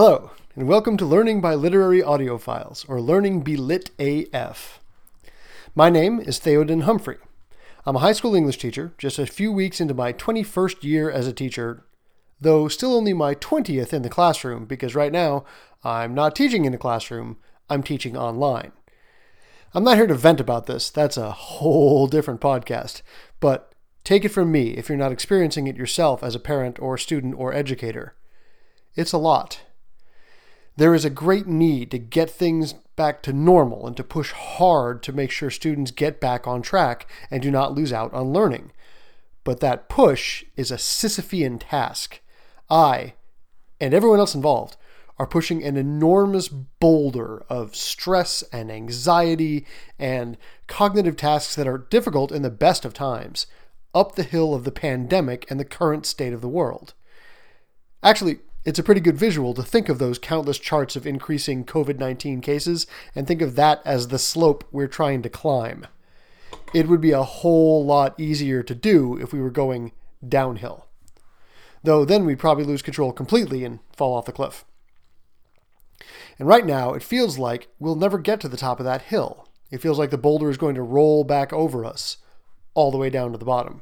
Hello, and welcome to Learning by Literary Audiophiles, or Learning Be AF. My name is Theoden Humphrey. I'm a high school English teacher, just a few weeks into my 21st year as a teacher, though still only my 20th in the classroom, because right now I'm not teaching in a classroom, I'm teaching online. I'm not here to vent about this, that's a whole different podcast, but take it from me if you're not experiencing it yourself as a parent or student or educator. It's a lot. There is a great need to get things back to normal and to push hard to make sure students get back on track and do not lose out on learning. But that push is a Sisyphean task. I, and everyone else involved, are pushing an enormous boulder of stress and anxiety and cognitive tasks that are difficult in the best of times up the hill of the pandemic and the current state of the world. Actually, it's a pretty good visual to think of those countless charts of increasing COVID 19 cases and think of that as the slope we're trying to climb. It would be a whole lot easier to do if we were going downhill. Though then we'd probably lose control completely and fall off the cliff. And right now, it feels like we'll never get to the top of that hill. It feels like the boulder is going to roll back over us all the way down to the bottom.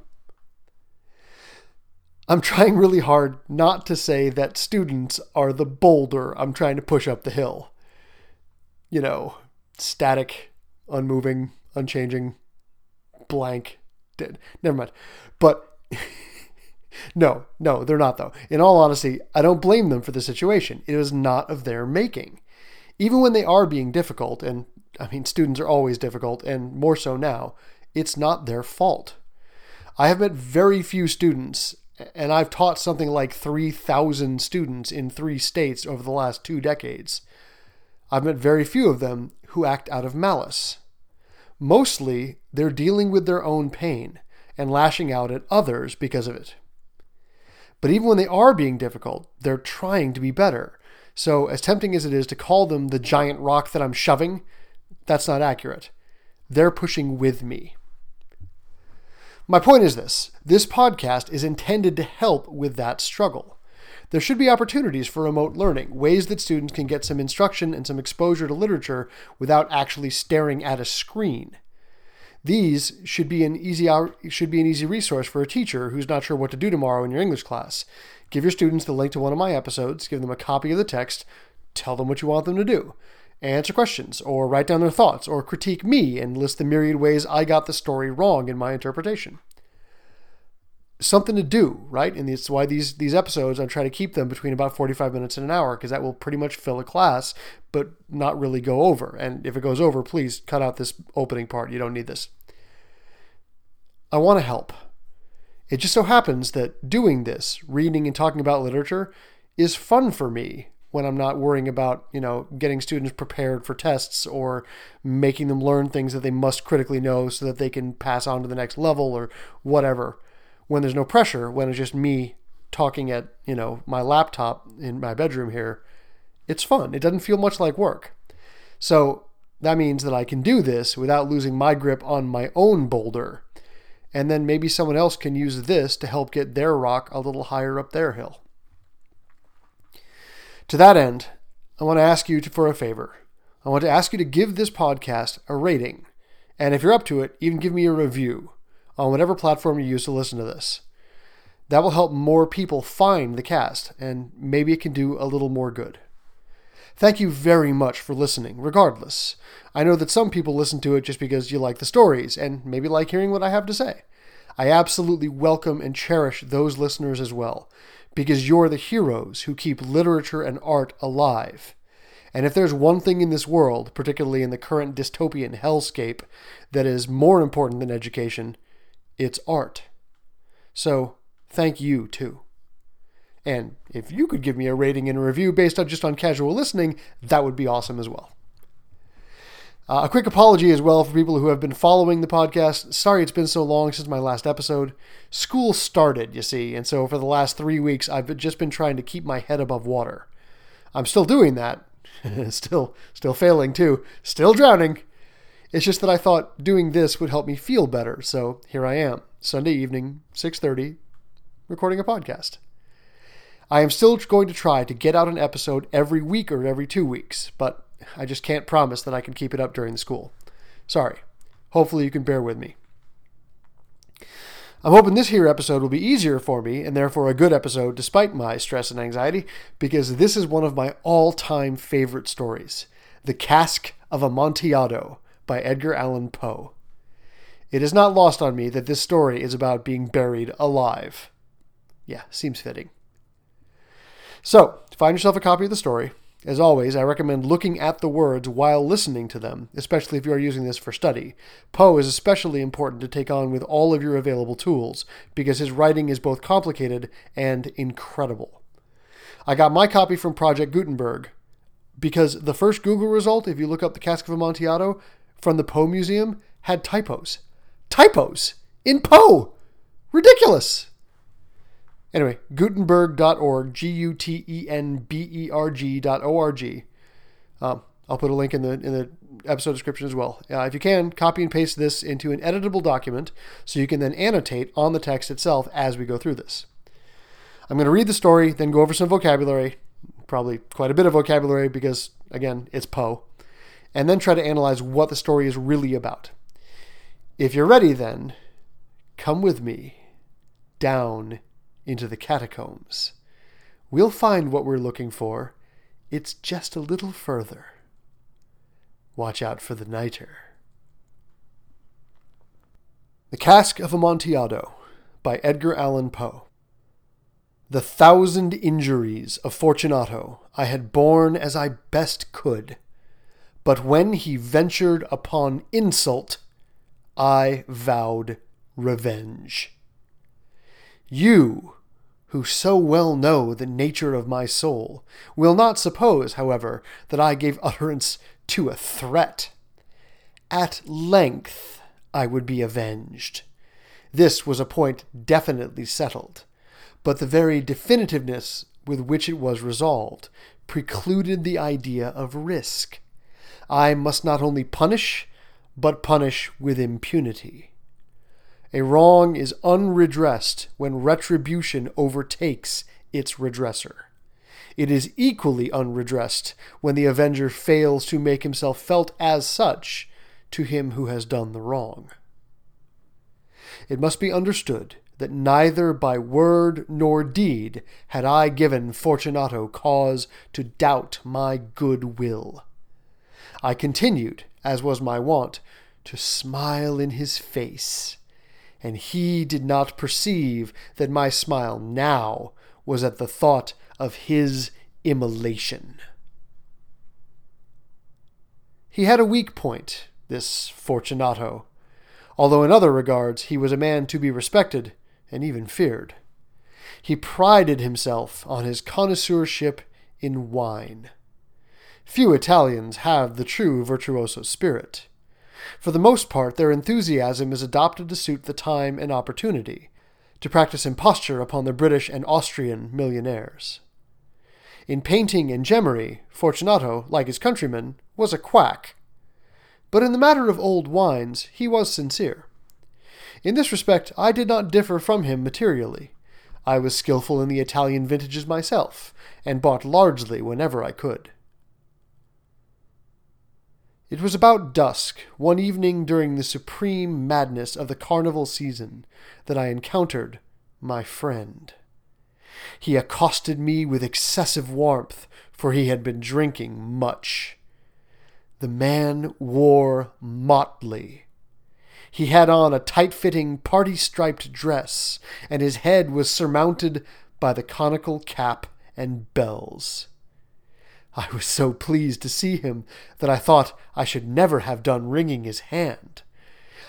I'm trying really hard not to say that students are the boulder I'm trying to push up the hill. You know, static, unmoving, unchanging, blank, dead. Never mind. But no, no, they're not though. In all honesty, I don't blame them for the situation. It was not of their making. Even when they are being difficult, and I mean, students are always difficult, and more so now, it's not their fault. I have met very few students and I've taught something like 3,000 students in three states over the last two decades. I've met very few of them who act out of malice. Mostly, they're dealing with their own pain and lashing out at others because of it. But even when they are being difficult, they're trying to be better. So, as tempting as it is to call them the giant rock that I'm shoving, that's not accurate. They're pushing with me. My point is this this podcast is intended to help with that struggle. There should be opportunities for remote learning, ways that students can get some instruction and some exposure to literature without actually staring at a screen. These should be an easy should be an easy resource for a teacher who's not sure what to do tomorrow in your English class. Give your students the link to one of my episodes, give them a copy of the text, tell them what you want them to do answer questions, or write down their thoughts, or critique me and list the myriad ways I got the story wrong in my interpretation. Something to do, right? And it's why these these episodes I try to keep them between about 45 minutes and an hour because that will pretty much fill a class, but not really go over. And if it goes over, please cut out this opening part. You don't need this. I want to help. It just so happens that doing this, reading and talking about literature, is fun for me when I'm not worrying about, you know, getting students prepared for tests or making them learn things that they must critically know so that they can pass on to the next level or whatever. When there's no pressure, when it's just me talking at, you know, my laptop in my bedroom here, it's fun. It doesn't feel much like work. So that means that I can do this without losing my grip on my own boulder. And then maybe someone else can use this to help get their rock a little higher up their hill. To that end, I want to ask you to, for a favor. I want to ask you to give this podcast a rating. And if you're up to it, even give me a review on whatever platform you use to listen to this. That will help more people find the cast, and maybe it can do a little more good. Thank you very much for listening, regardless. I know that some people listen to it just because you like the stories and maybe like hearing what I have to say. I absolutely welcome and cherish those listeners as well because you're the heroes who keep literature and art alive. And if there's one thing in this world, particularly in the current dystopian hellscape, that is more important than education, it's art. So, thank you too. And if you could give me a rating and a review based on just on casual listening, that would be awesome as well. Uh, a quick apology as well for people who have been following the podcast. Sorry it's been so long since my last episode. School started, you see, and so for the last three weeks, I've just been trying to keep my head above water. I'm still doing that. still, still failing too. Still drowning. It's just that I thought doing this would help me feel better, so here I am, Sunday evening, 6:30, recording a podcast. I am still going to try to get out an episode every week or every two weeks, but I just can't promise that I can keep it up during the school. Sorry. Hopefully you can bear with me. I'm hoping this here episode will be easier for me and therefore a good episode despite my stress and anxiety because this is one of my all-time favorite stories. The Cask of Amontillado by Edgar Allan Poe. It is not lost on me that this story is about being buried alive. Yeah, seems fitting. So, find yourself a copy of the story. As always, I recommend looking at the words while listening to them, especially if you are using this for study. Poe is especially important to take on with all of your available tools, because his writing is both complicated and incredible. I got my copy from Project Gutenberg, because the first Google result, if you look up the Cask of Amontillado from the Poe Museum, had typos. Typos! In Poe! Ridiculous! Anyway, Gutenberg.org, G U T E N B E R G dot O R G. Um, I'll put a link in the in the episode description as well. Uh, if you can, copy and paste this into an editable document so you can then annotate on the text itself as we go through this. I'm going to read the story, then go over some vocabulary, probably quite a bit of vocabulary because, again, it's Poe, and then try to analyze what the story is really about. If you're ready, then come with me down into the catacombs. We'll find what we're looking for. It's just a little further. Watch out for the niter. The Cask of Amontillado by Edgar Allan Poe. The thousand injuries of Fortunato I had borne as I best could, but when he ventured upon insult, I vowed revenge. You, who so well know the nature of my soul, will not suppose, however, that I gave utterance to a threat. At length I would be avenged. This was a point definitely settled, but the very definitiveness with which it was resolved precluded the idea of risk. I must not only punish, but punish with impunity. A wrong is unredressed when retribution overtakes its redresser. It is equally unredressed when the avenger fails to make himself felt as such to him who has done the wrong. It must be understood that neither by word nor deed had I given Fortunato cause to doubt my good will. I continued, as was my wont, to smile in his face, and he did not perceive that my smile now was at the thought of his immolation. He had a weak point, this Fortunato, although in other regards he was a man to be respected and even feared. He prided himself on his connoisseurship in wine. Few Italians have the true virtuoso spirit. For the most part, their enthusiasm is adopted to suit the time and opportunity, to practice imposture upon the British and Austrian millionaires. In painting and gemmery, Fortunato, like his countrymen, was a quack. But in the matter of old wines, he was sincere. In this respect, I did not differ from him materially. I was skilful in the Italian vintages myself, and bought largely whenever I could. It was about dusk, one evening during the supreme madness of the carnival season, that I encountered my friend. He accosted me with excessive warmth, for he had been drinking much. The man wore motley. He had on a tight fitting, party striped dress, and his head was surmounted by the conical cap and bells. I was so pleased to see him that I thought I should never have done wringing his hand.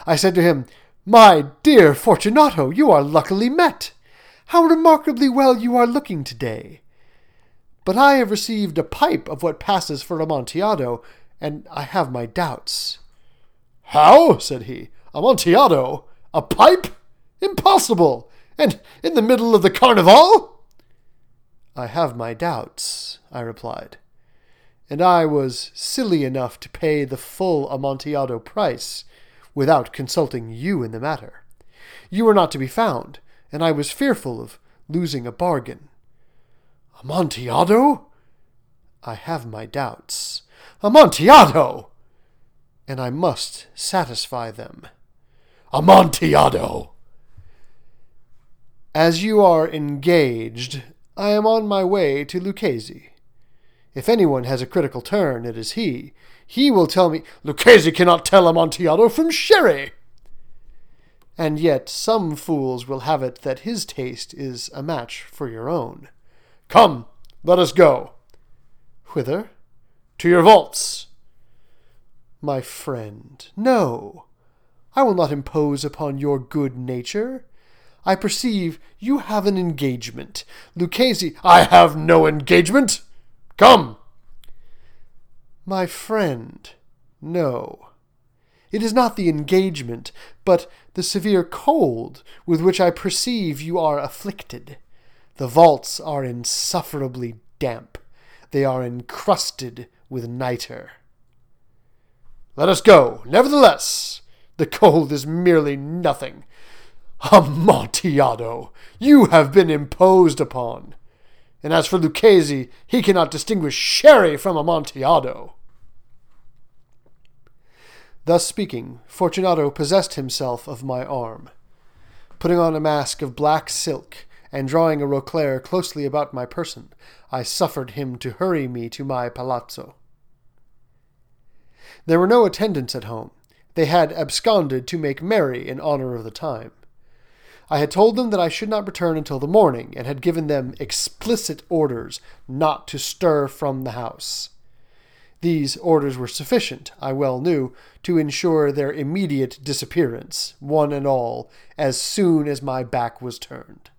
I said to him, My dear Fortunato, you are luckily met. How remarkably well you are looking today. But I have received a pipe of what passes for Amontillado, and I have my doubts. How? said he. Amontillado? A pipe? Impossible! And in the middle of the carnival? I have my doubts, I replied and I was silly enough to pay the full Amontillado price without consulting you in the matter. You were not to be found, and I was fearful of losing a bargain. Amontillado? I have my doubts. Amontillado! And I must satisfy them. Amontillado! As you are engaged, I am on my way to Lucchese. If anyone has a critical turn, it is he. He will tell me, Lucchese cannot tell Amontillado from sherry! And yet some fools will have it that his taste is a match for your own. Come, let us go. Whither? To your vaults. My friend, no. I will not impose upon your good nature. I perceive you have an engagement. Lucchese, I have no engagement. Come. My friend, no. It is not the engagement, but the severe cold with which I perceive you are afflicted. The vaults are insufferably damp. They are encrusted with nitre. Let us go. Nevertheless, the cold is merely nothing. Amontillado, you have been imposed upon. And as for Lucchese, he cannot distinguish sherry from Amontillado. Thus speaking, Fortunato possessed himself of my arm. Putting on a mask of black silk, and drawing a roquelaire closely about my person, I suffered him to hurry me to my palazzo. There were no attendants at home. They had absconded to make merry in honor of the time. I had told them that I should not return until the morning, and had given them explicit orders not to stir from the house. These orders were sufficient, I well knew, to ensure their immediate disappearance, one and all, as soon as my back was turned.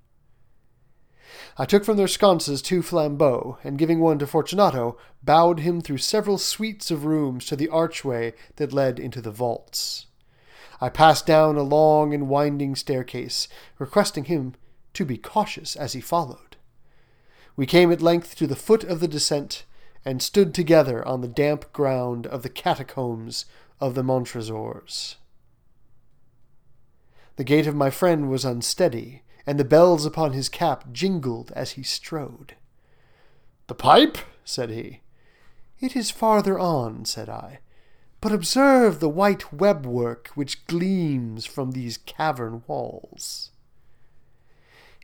I took from their sconces two flambeaux, and giving one to Fortunato, bowed him through several suites of rooms to the archway that led into the vaults. I passed down a long and winding staircase, requesting him to be cautious as he followed. We came at length to the foot of the descent, and stood together on the damp ground of the catacombs of the Montresors. The gait of my friend was unsteady, and the bells upon his cap jingled as he strode. The pipe? said he. It is farther on, said I. But observe the white webwork which gleams from these cavern walls.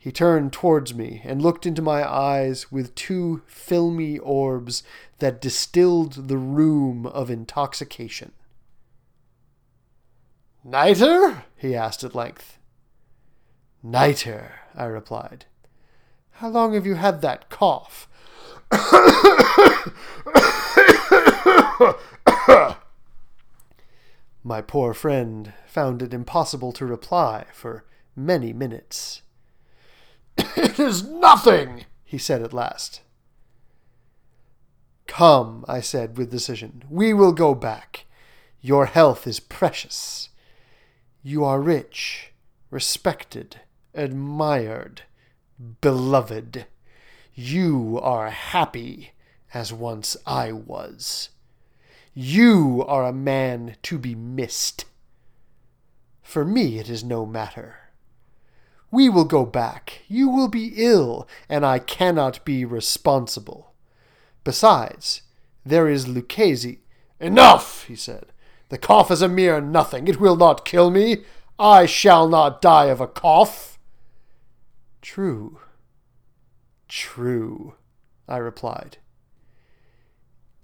He turned towards me and looked into my eyes with two filmy orbs that distilled the rheum of intoxication. Nitre? he asked at length. Nitre, I replied. How long have you had that cough? My poor friend found it impossible to reply for many minutes. It is nothing, he said at last. Come, I said with decision, we will go back. Your health is precious. You are rich, respected admired, beloved. You are happy as once I was. You are a man to be missed. For me, it is no matter. We will go back. You will be ill, and I cannot be responsible. Besides, there is Lucchese. Enough, he said. The cough is a mere nothing. It will not kill me. I shall not die of a cough. True. True, I replied.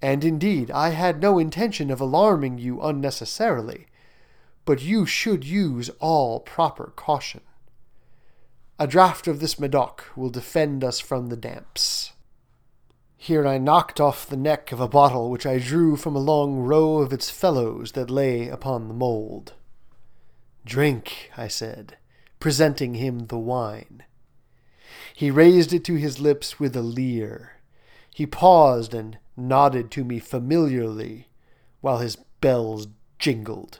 And indeed, I had no intention of alarming you unnecessarily, but you should use all proper caution. A draught of this Medoc will defend us from the damps. Here I knocked off the neck of a bottle which I drew from a long row of its fellows that lay upon the mould. Drink, I said, presenting him the wine. He raised it to his lips with a leer. He paused and nodded to me familiarly while his bells jingled.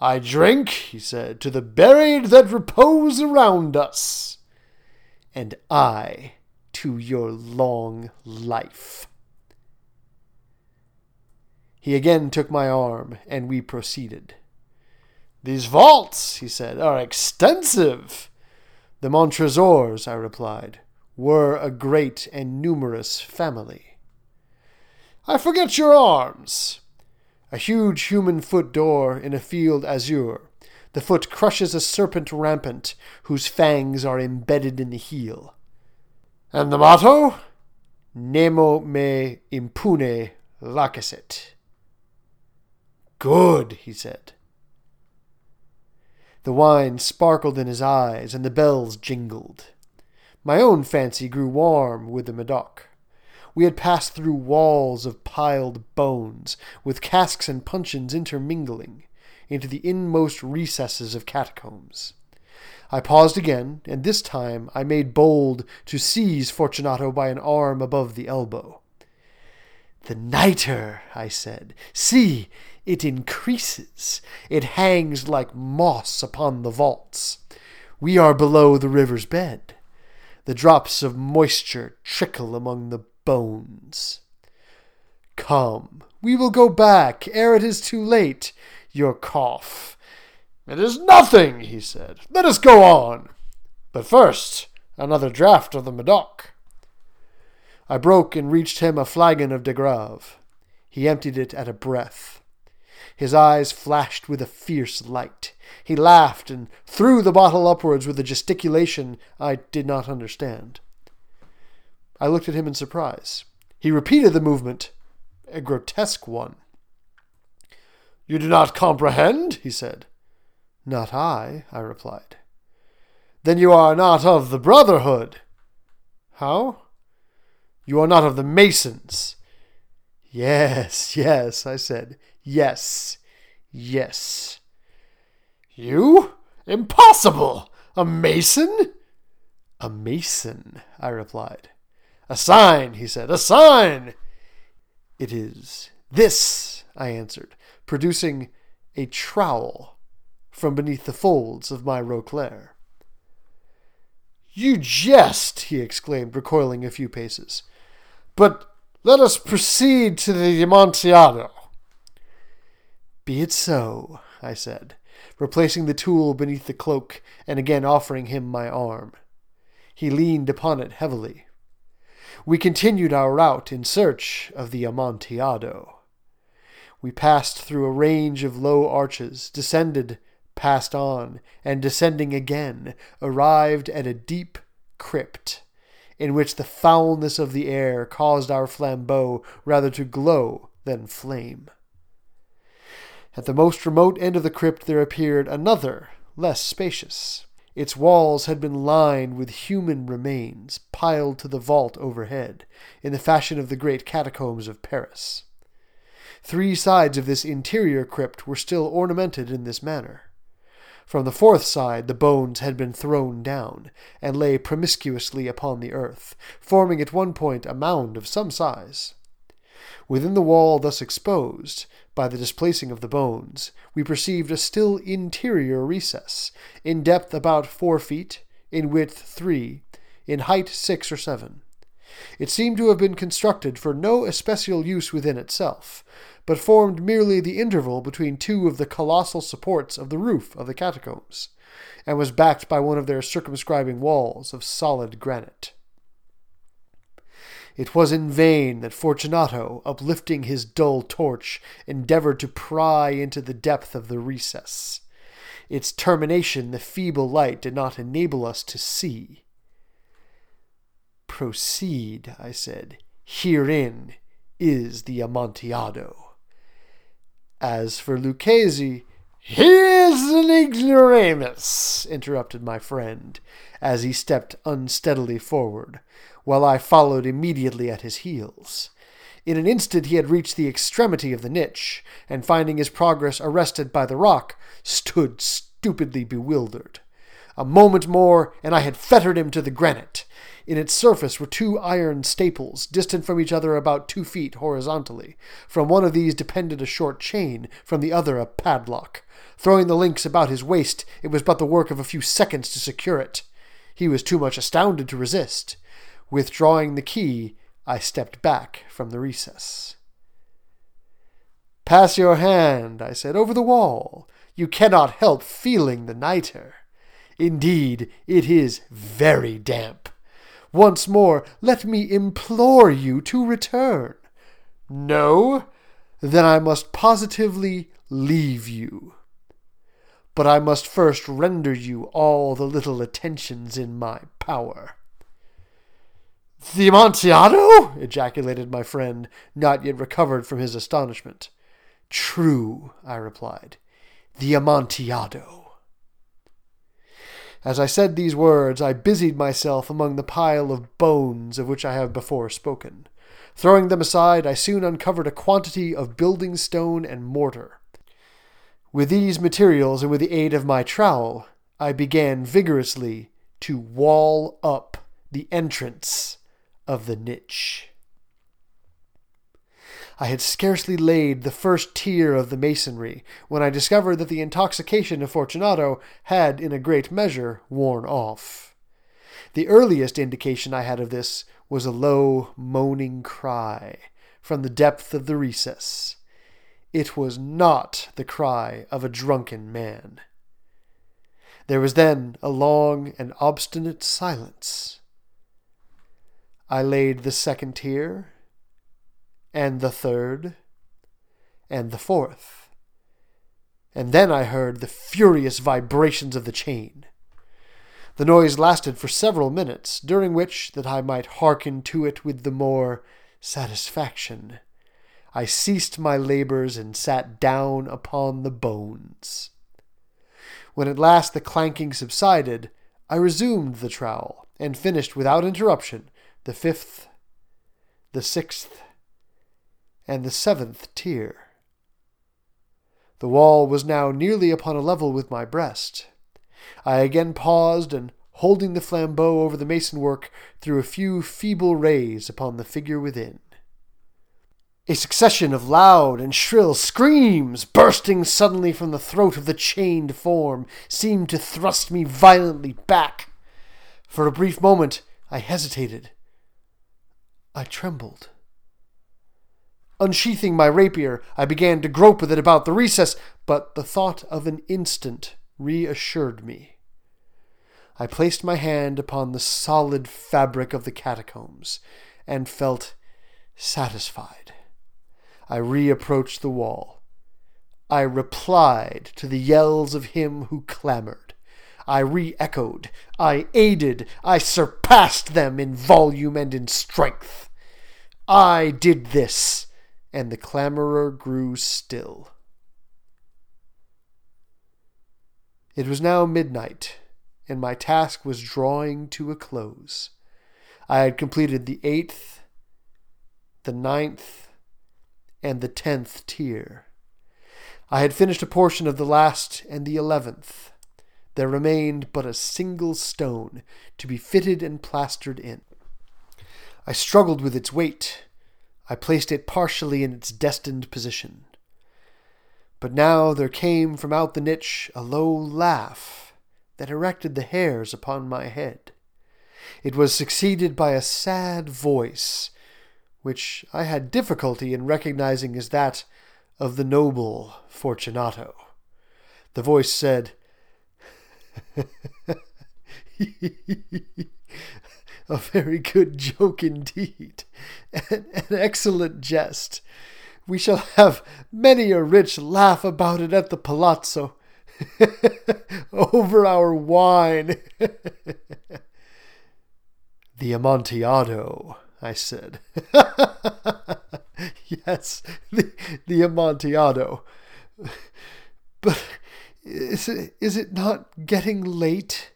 I drink, he said, to the buried that repose around us, and I to your long life. He again took my arm, and we proceeded. These vaults, he said, are extensive. The Montresors, I replied. were a great and numerous family. I forget your arms. A huge human foot d'or in a field azure. The foot crushes a serpent rampant, whose fangs are embedded in the heel. And the motto? Nemo me impune lacessit. Good, he said. The wine sparkled in his eyes, and the bells jingled. My own fancy grew warm with the Medoc. We had passed through walls of piled bones, with casks and puncheons intermingling, into the inmost recesses of catacombs. I paused again, and this time I made bold to seize Fortunato by an arm above the elbow. The nitre, I said. See, it increases. It hangs like moss upon the vaults. We are below the river's bed. The drops of moisture trickle among the bones. Come, we will go back ere it is too late. Your cough. It is nothing, he said. Let us go on. But first, another draught of the Medoc. I broke and reached him a flagon of De Grave. He emptied it at a breath. His eyes flashed with a fierce light. He laughed and threw the bottle upwards with a gesticulation I did not understand. I looked at him in surprise. He repeated the movement, a grotesque one. You do not comprehend? he said. Not I, I replied. Then you are not of the Brotherhood. How? You are not of the Masons. Yes, yes, I said. Yes, yes. You? Impossible! A Mason? A Mason, I replied. A sign, he said, a sign! It is this, I answered, producing a trowel from beneath the folds of my roquelaire. You jest, he exclaimed, recoiling a few paces. But let us proceed to the Amontillado. Be it so, I said, replacing the tool beneath the cloak and again offering him my arm. He leaned upon it heavily. We continued our route in search of the Amontillado. We passed through a range of low arches, descended, passed on, and descending again, arrived at a deep crypt in which the foulness of the air caused our flambeau rather to glow than flame. At the most remote end of the crypt there appeared another, less spacious. Its walls had been lined with human remains, piled to the vault overhead, in the fashion of the great catacombs of Paris. Three sides of this interior crypt were still ornamented in this manner. From the fourth side the bones had been thrown down, and lay promiscuously upon the earth, forming at one point a mound of some size. Within the wall thus exposed, by the displacing of the bones, we perceived a still interior recess, in depth about four feet, in width three, in height six or seven. It seemed to have been constructed for no especial use within itself, but formed merely the interval between two of the colossal supports of the roof of the catacombs, and was backed by one of their circumscribing walls of solid granite. It was in vain that Fortunato, uplifting his dull torch, endeavored to pry into the depth of the recess. Its termination the feeble light did not enable us to see. Proceed, I said. Herein is the Amontillado. As for Lucchesi, he is an ignoramus, interrupted my friend, as he stepped unsteadily forward, while I followed immediately at his heels. In an instant he had reached the extremity of the niche, and finding his progress arrested by the rock, stood stupidly bewildered. A moment more, and I had fettered him to the granite. In its surface were two iron staples, distant from each other about two feet horizontally. From one of these depended a short chain, from the other a padlock. Throwing the links about his waist, it was but the work of a few seconds to secure it. He was too much astounded to resist. Withdrawing the key, I stepped back from the recess. Pass your hand, I said, over the wall. You cannot help feeling the nitre. Indeed, it is very damp. Once more, let me implore you to return. No? Then I must positively leave you. But I must first render you all the little attentions in my power. The Amontillado? ejaculated my friend, not yet recovered from his astonishment. True, I replied. The Amontillado. As I said these words, I busied myself among the pile of bones of which I have before spoken. Throwing them aside, I soon uncovered a quantity of building stone and mortar. With these materials and with the aid of my trowel, I began vigorously to wall up the entrance of the niche. I had scarcely laid the first tier of the masonry when I discovered that the intoxication of Fortunato had, in a great measure, worn off. The earliest indication I had of this was a low, moaning cry from the depth of the recess. It was not the cry of a drunken man. There was then a long and obstinate silence. I laid the second tier and the third, and the fourth. And then I heard the furious vibrations of the chain. The noise lasted for several minutes, during which, that I might hearken to it with the more satisfaction, I ceased my labors and sat down upon the bones. When at last the clanking subsided, I resumed the trowel, and finished without interruption the fifth, the sixth, and the seventh tier. The wall was now nearly upon a level with my breast. I again paused, and holding the flambeau over the mason work, threw a few feeble rays upon the figure within. A succession of loud and shrill screams, bursting suddenly from the throat of the chained form, seemed to thrust me violently back. For a brief moment I hesitated. I trembled. Unsheathing my rapier, I began to grope with it about the recess, but the thought of an instant reassured me. I placed my hand upon the solid fabric of the catacombs and felt satisfied. I reapproached the wall. I replied to the yells of him who clamored. I re echoed. I aided. I surpassed them in volume and in strength. I did this and the clamorer grew still. It was now midnight, and my task was drawing to a close. I had completed the eighth, the ninth, and the tenth tier. I had finished a portion of the last and the eleventh. There remained but a single stone to be fitted and plastered in. I struggled with its weight I placed it partially in its destined position. But now there came from out the niche a low laugh that erected the hairs upon my head. It was succeeded by a sad voice, which I had difficulty in recognizing as that of the noble Fortunato. The voice said, a very good joke indeed, an, excellent jest. We shall have many a rich laugh about it at the palazzo, over our wine. the Amontillado, I said. yes, the, the Amontillado. But is it, is it not getting late?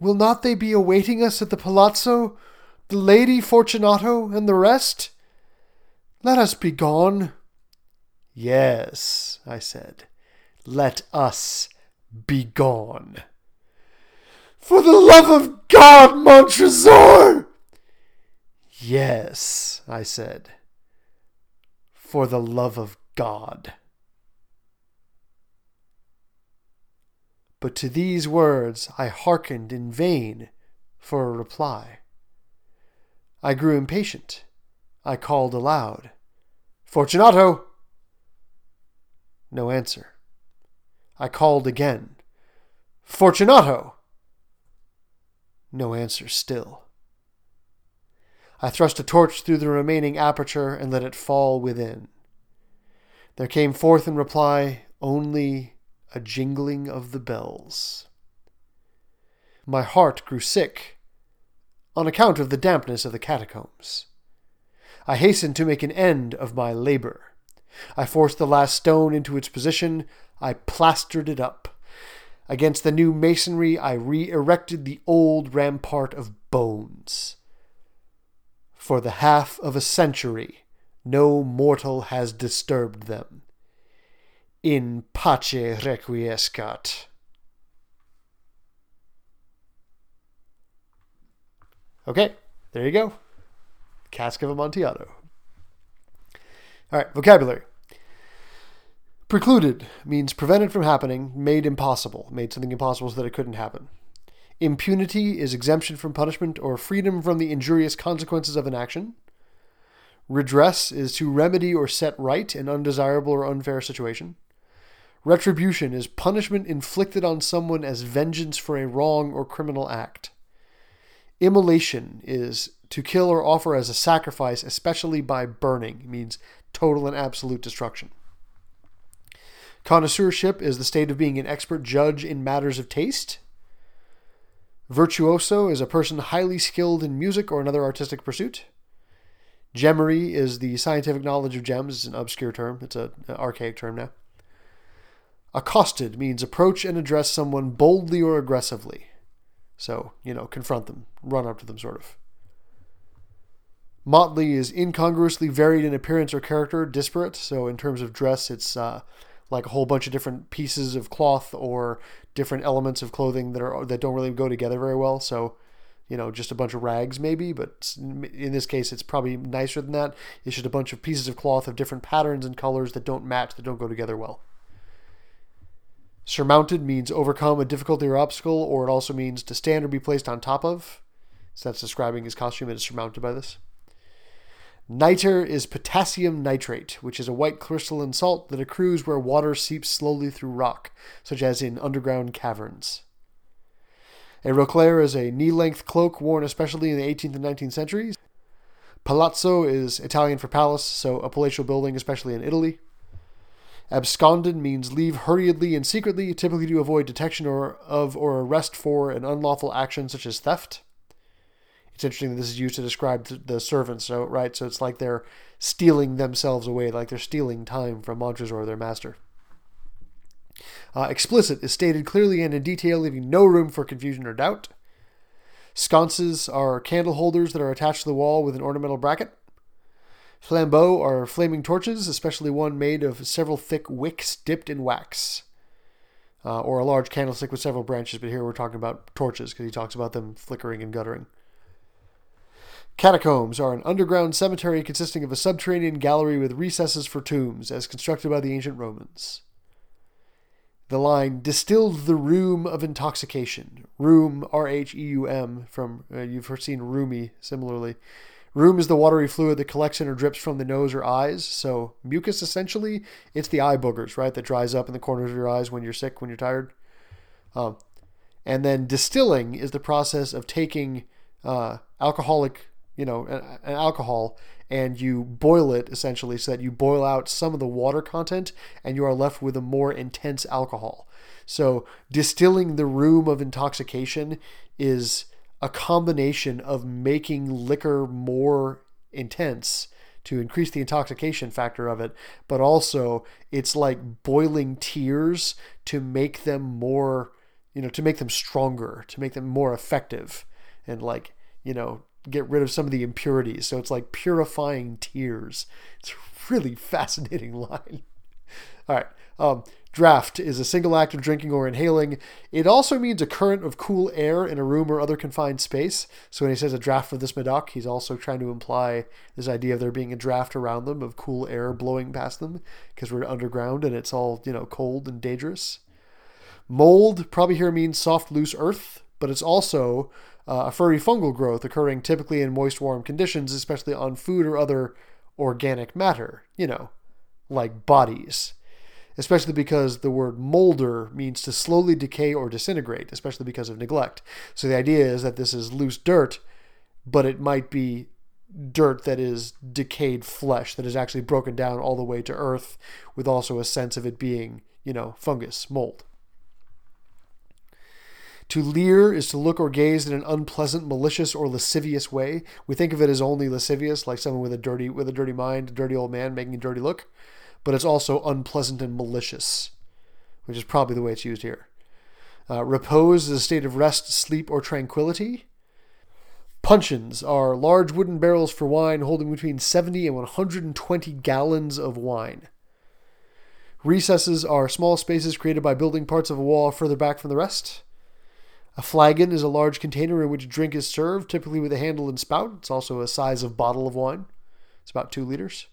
Will not they be awaiting us at the palazzo, the Lady Fortunato and the rest? Let us be gone. Yes, I said, let us be gone. For the love of God, Montresor! Yes, I said, for the love of God. But to these words I hearkened in vain for a reply. I grew impatient. I called aloud, Fortunato! No answer. I called again, Fortunato! No answer still. I thrust a torch through the remaining aperture and let it fall within. There came forth in reply only a jingling of the bells. My heart grew sick on account of the dampness of the catacombs. I hastened to make an end of my labor. I forced the last stone into its position. I plastered it up. Against the new masonry, I re erected the old rampart of bones. For the half of a century, no mortal has disturbed them. In pace requiescat. Okay, there you go. Cask of Amontillado. All right, vocabulary. Precluded means prevented from happening, made impossible, made something impossible so that it couldn't happen. Impunity is exemption from punishment or freedom from the injurious consequences of an action. Redress is to remedy or set right an undesirable or unfair situation. Retribution is punishment inflicted on someone as vengeance for a wrong or criminal act. Immolation is to kill or offer as a sacrifice, especially by burning, it means total and absolute destruction. Connoisseurship is the state of being an expert judge in matters of taste. Virtuoso is a person highly skilled in music or another artistic pursuit. Gemmery is the scientific knowledge of gems. It's an obscure term, it's an archaic term now. Accosted means approach and address someone boldly or aggressively. So, you know, confront them, run up to them, sort of. Motley is incongruously varied in appearance or character, disparate. So, in terms of dress, it's uh, like a whole bunch of different pieces of cloth or different elements of clothing that are that don't really go together very well. So, you know, just a bunch of rags maybe, but in this case, it's probably nicer than that. It's just a bunch of pieces of cloth of different patterns and colors that don't match, that don't go together well. Surmounted means overcome a difficulty or obstacle, or it also means to stand or be placed on top of. So that's describing his costume. It is surmounted by this. Nitre is potassium nitrate, which is a white crystalline salt that accrues where water seeps slowly through rock, such as in underground caverns. A roquelaire is a knee length cloak worn especially in the 18th and 19th centuries. Palazzo is Italian for palace, so a palatial building, especially in Italy. Absconded means leave hurriedly and secretly, typically to avoid detection or of or arrest for an unlawful action such as theft. It's interesting that this is used to describe the servants, so right, so it's like they're stealing themselves away, like they're stealing time from Montresor, or their master. Uh, explicit is stated clearly and in detail, leaving no room for confusion or doubt. Sconces are candle holders that are attached to the wall with an ornamental bracket. Flambeaux are flaming torches, especially one made of several thick wicks dipped in wax. Uh, or a large candlestick with several branches, but here we're talking about torches because he talks about them flickering and guttering. Catacombs are an underground cemetery consisting of a subterranean gallery with recesses for tombs, as constructed by the ancient Romans. The line distilled the rheum of intoxication. Rheum, R H E U M, from uh, you've seen rheumy similarly, Rheum is the watery fluid that collects or drips from the nose or eyes. So mucus, essentially, it's the eye boogers, right, that dries up in the corners of your eyes when you're sick, when you're tired. Um, and then distilling is the process of taking uh, alcoholic, you know, an, an alcohol, and you boil it essentially so that you boil out some of the water content, and you are left with a more intense alcohol. So distilling the rheum of intoxication is a combination of making liquor more intense to increase the intoxication factor of it, but also it's like boiling tears to make them more, you know, to make them stronger, to make them more effective, and like, you know, get rid of some of the impurities. So it's like purifying tears. It's a really fascinating line. All right. Um, Draft is a single act of drinking or inhaling. It also means a current of cool air in a room or other confined space. So when he says a draft of this Medoc, he's also trying to imply this idea of there being a draft around them of cool air blowing past them because we're underground and it's all, you know, cold and dangerous. Mold probably here means soft, loose earth, but it's also uh, a furry fungal growth occurring typically in moist, warm conditions, especially on food or other organic matter, you know, like bodies especially because the word molder means to slowly decay or disintegrate, especially because of neglect. So the idea is that this is loose dirt, but it might be dirt that is decayed flesh that is actually broken down all the way to earth, with also a sense of it being, you know, fungus, mold. To leer is to look or gaze in an unpleasant, malicious, or lascivious way. We think of it as only lascivious, like someone with a dirty with a dirty mind, a dirty old man making a dirty look, but it's also unpleasant and malicious, which is probably the way it's used here. Uh, repose is a state of rest, sleep, or tranquility. Puncheons are large wooden barrels for wine holding between 70 and 120 gallons of wine. Recesses are small spaces created by building parts of a wall further back from the rest. A flagon is a large container in which drink is served, typically with a handle and spout. It's also a size of bottle of wine. It's about two liters.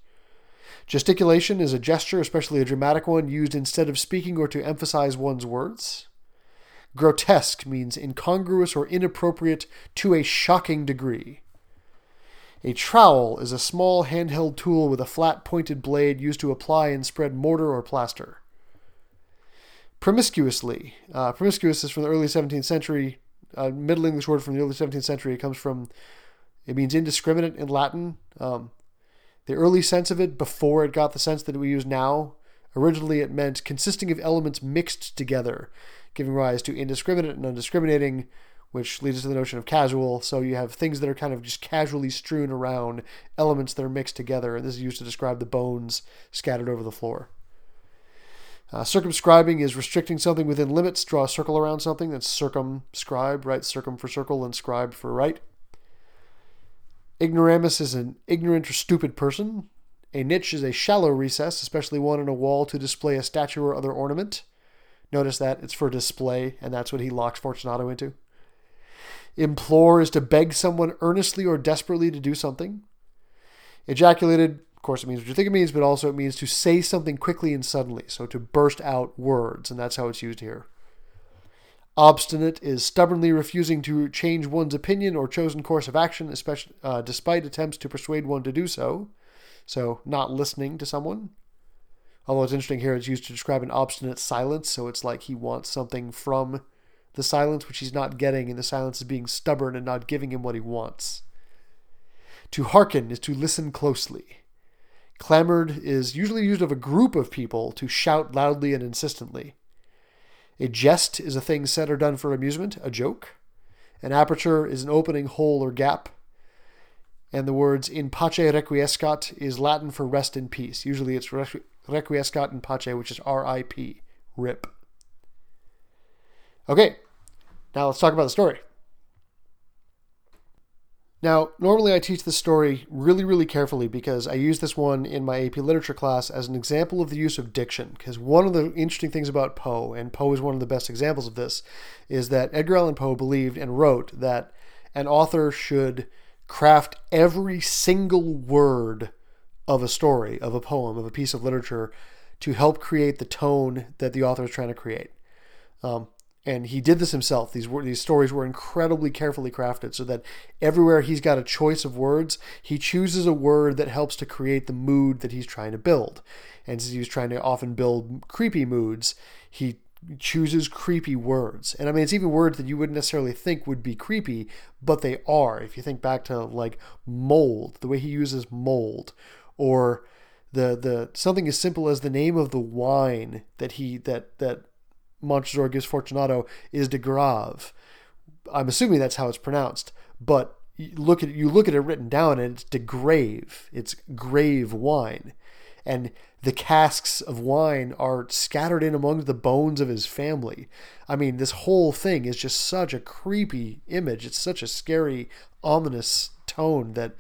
Gesticulation is a gesture, especially a dramatic one, used instead of speaking or to emphasize one's words. Grotesque means incongruous or inappropriate to a shocking degree. A trowel is a small handheld tool with a flat pointed blade used to apply and spread mortar or plaster promiscuously. Uh, promiscuous is from the early 17th century. Uh, Middle English word from the early 17th century. It comes from, it means indiscriminate in Latin. Um, the early sense of it, before it got the sense that we use now, originally it meant consisting of elements mixed together, giving rise to indiscriminate and undiscriminating, which leads us to the notion of casual. So you have things that are kind of just casually strewn around, elements that are mixed together, and this is used to describe the bones scattered over the floor. Uh, circumscribing is restricting something within limits. Draw a circle around something. That's circumscribe, right? Circum for circle and scribe for right. Ignoramus is an ignorant or stupid person. A niche is a shallow recess, especially one in a wall to display a statue or other ornament. Notice that it's for display, and that's what he locks Fortunato into. Implore is to beg someone earnestly or desperately to do something. Ejaculated of course, it means what you think it means, but also it means to say something quickly and suddenly. So to burst out words, and that's how it's used here. Obstinate is stubbornly refusing to change one's opinion or chosen course of action, especially uh, despite attempts to persuade one to do so. So not listening to someone. Although it's interesting here, it's used to describe an obstinate silence. So it's like he wants something from the silence which he's not getting, and the silence is being stubborn and not giving him what he wants. To hearken is to listen closely. Clamored is usually used of a group of people to shout loudly and insistently. A jest is a thing said or done for amusement, a joke. An aperture is an opening, hole, or gap. And the words in pace requiescat is Latin for rest in peace. Usually it's requiescat in pace, which is R I P, rip. Okay, now let's talk about the story. Now, normally I teach this story really, really carefully because I use this one in my AP literature class as an example of the use of diction. Because one of the interesting things about Poe, and Poe is one of the best examples of this, is that Edgar Allan Poe believed and wrote that an author should craft every single word of a story, of a poem, of a piece of literature to help create the tone that the author is trying to create. Um, and he did this himself. These were, these stories were incredibly carefully crafted, so that everywhere he's got a choice of words, he chooses a word that helps to create the mood that he's trying to build. And since he was trying to often build creepy moods, he chooses creepy words. And I mean, it's even words that you wouldn't necessarily think would be creepy, but they are. If you think back to like mold, the way he uses mold, or the the something as simple as the name of the wine that he that that Montresor gives Fortunato is de Grave. I'm assuming that's how it's pronounced, but look at you look at it written down and it's de grave. It's grave wine. And the casks of wine are scattered in among the bones of his family. I mean, this whole thing is just such a creepy image. It's such a scary, ominous tone that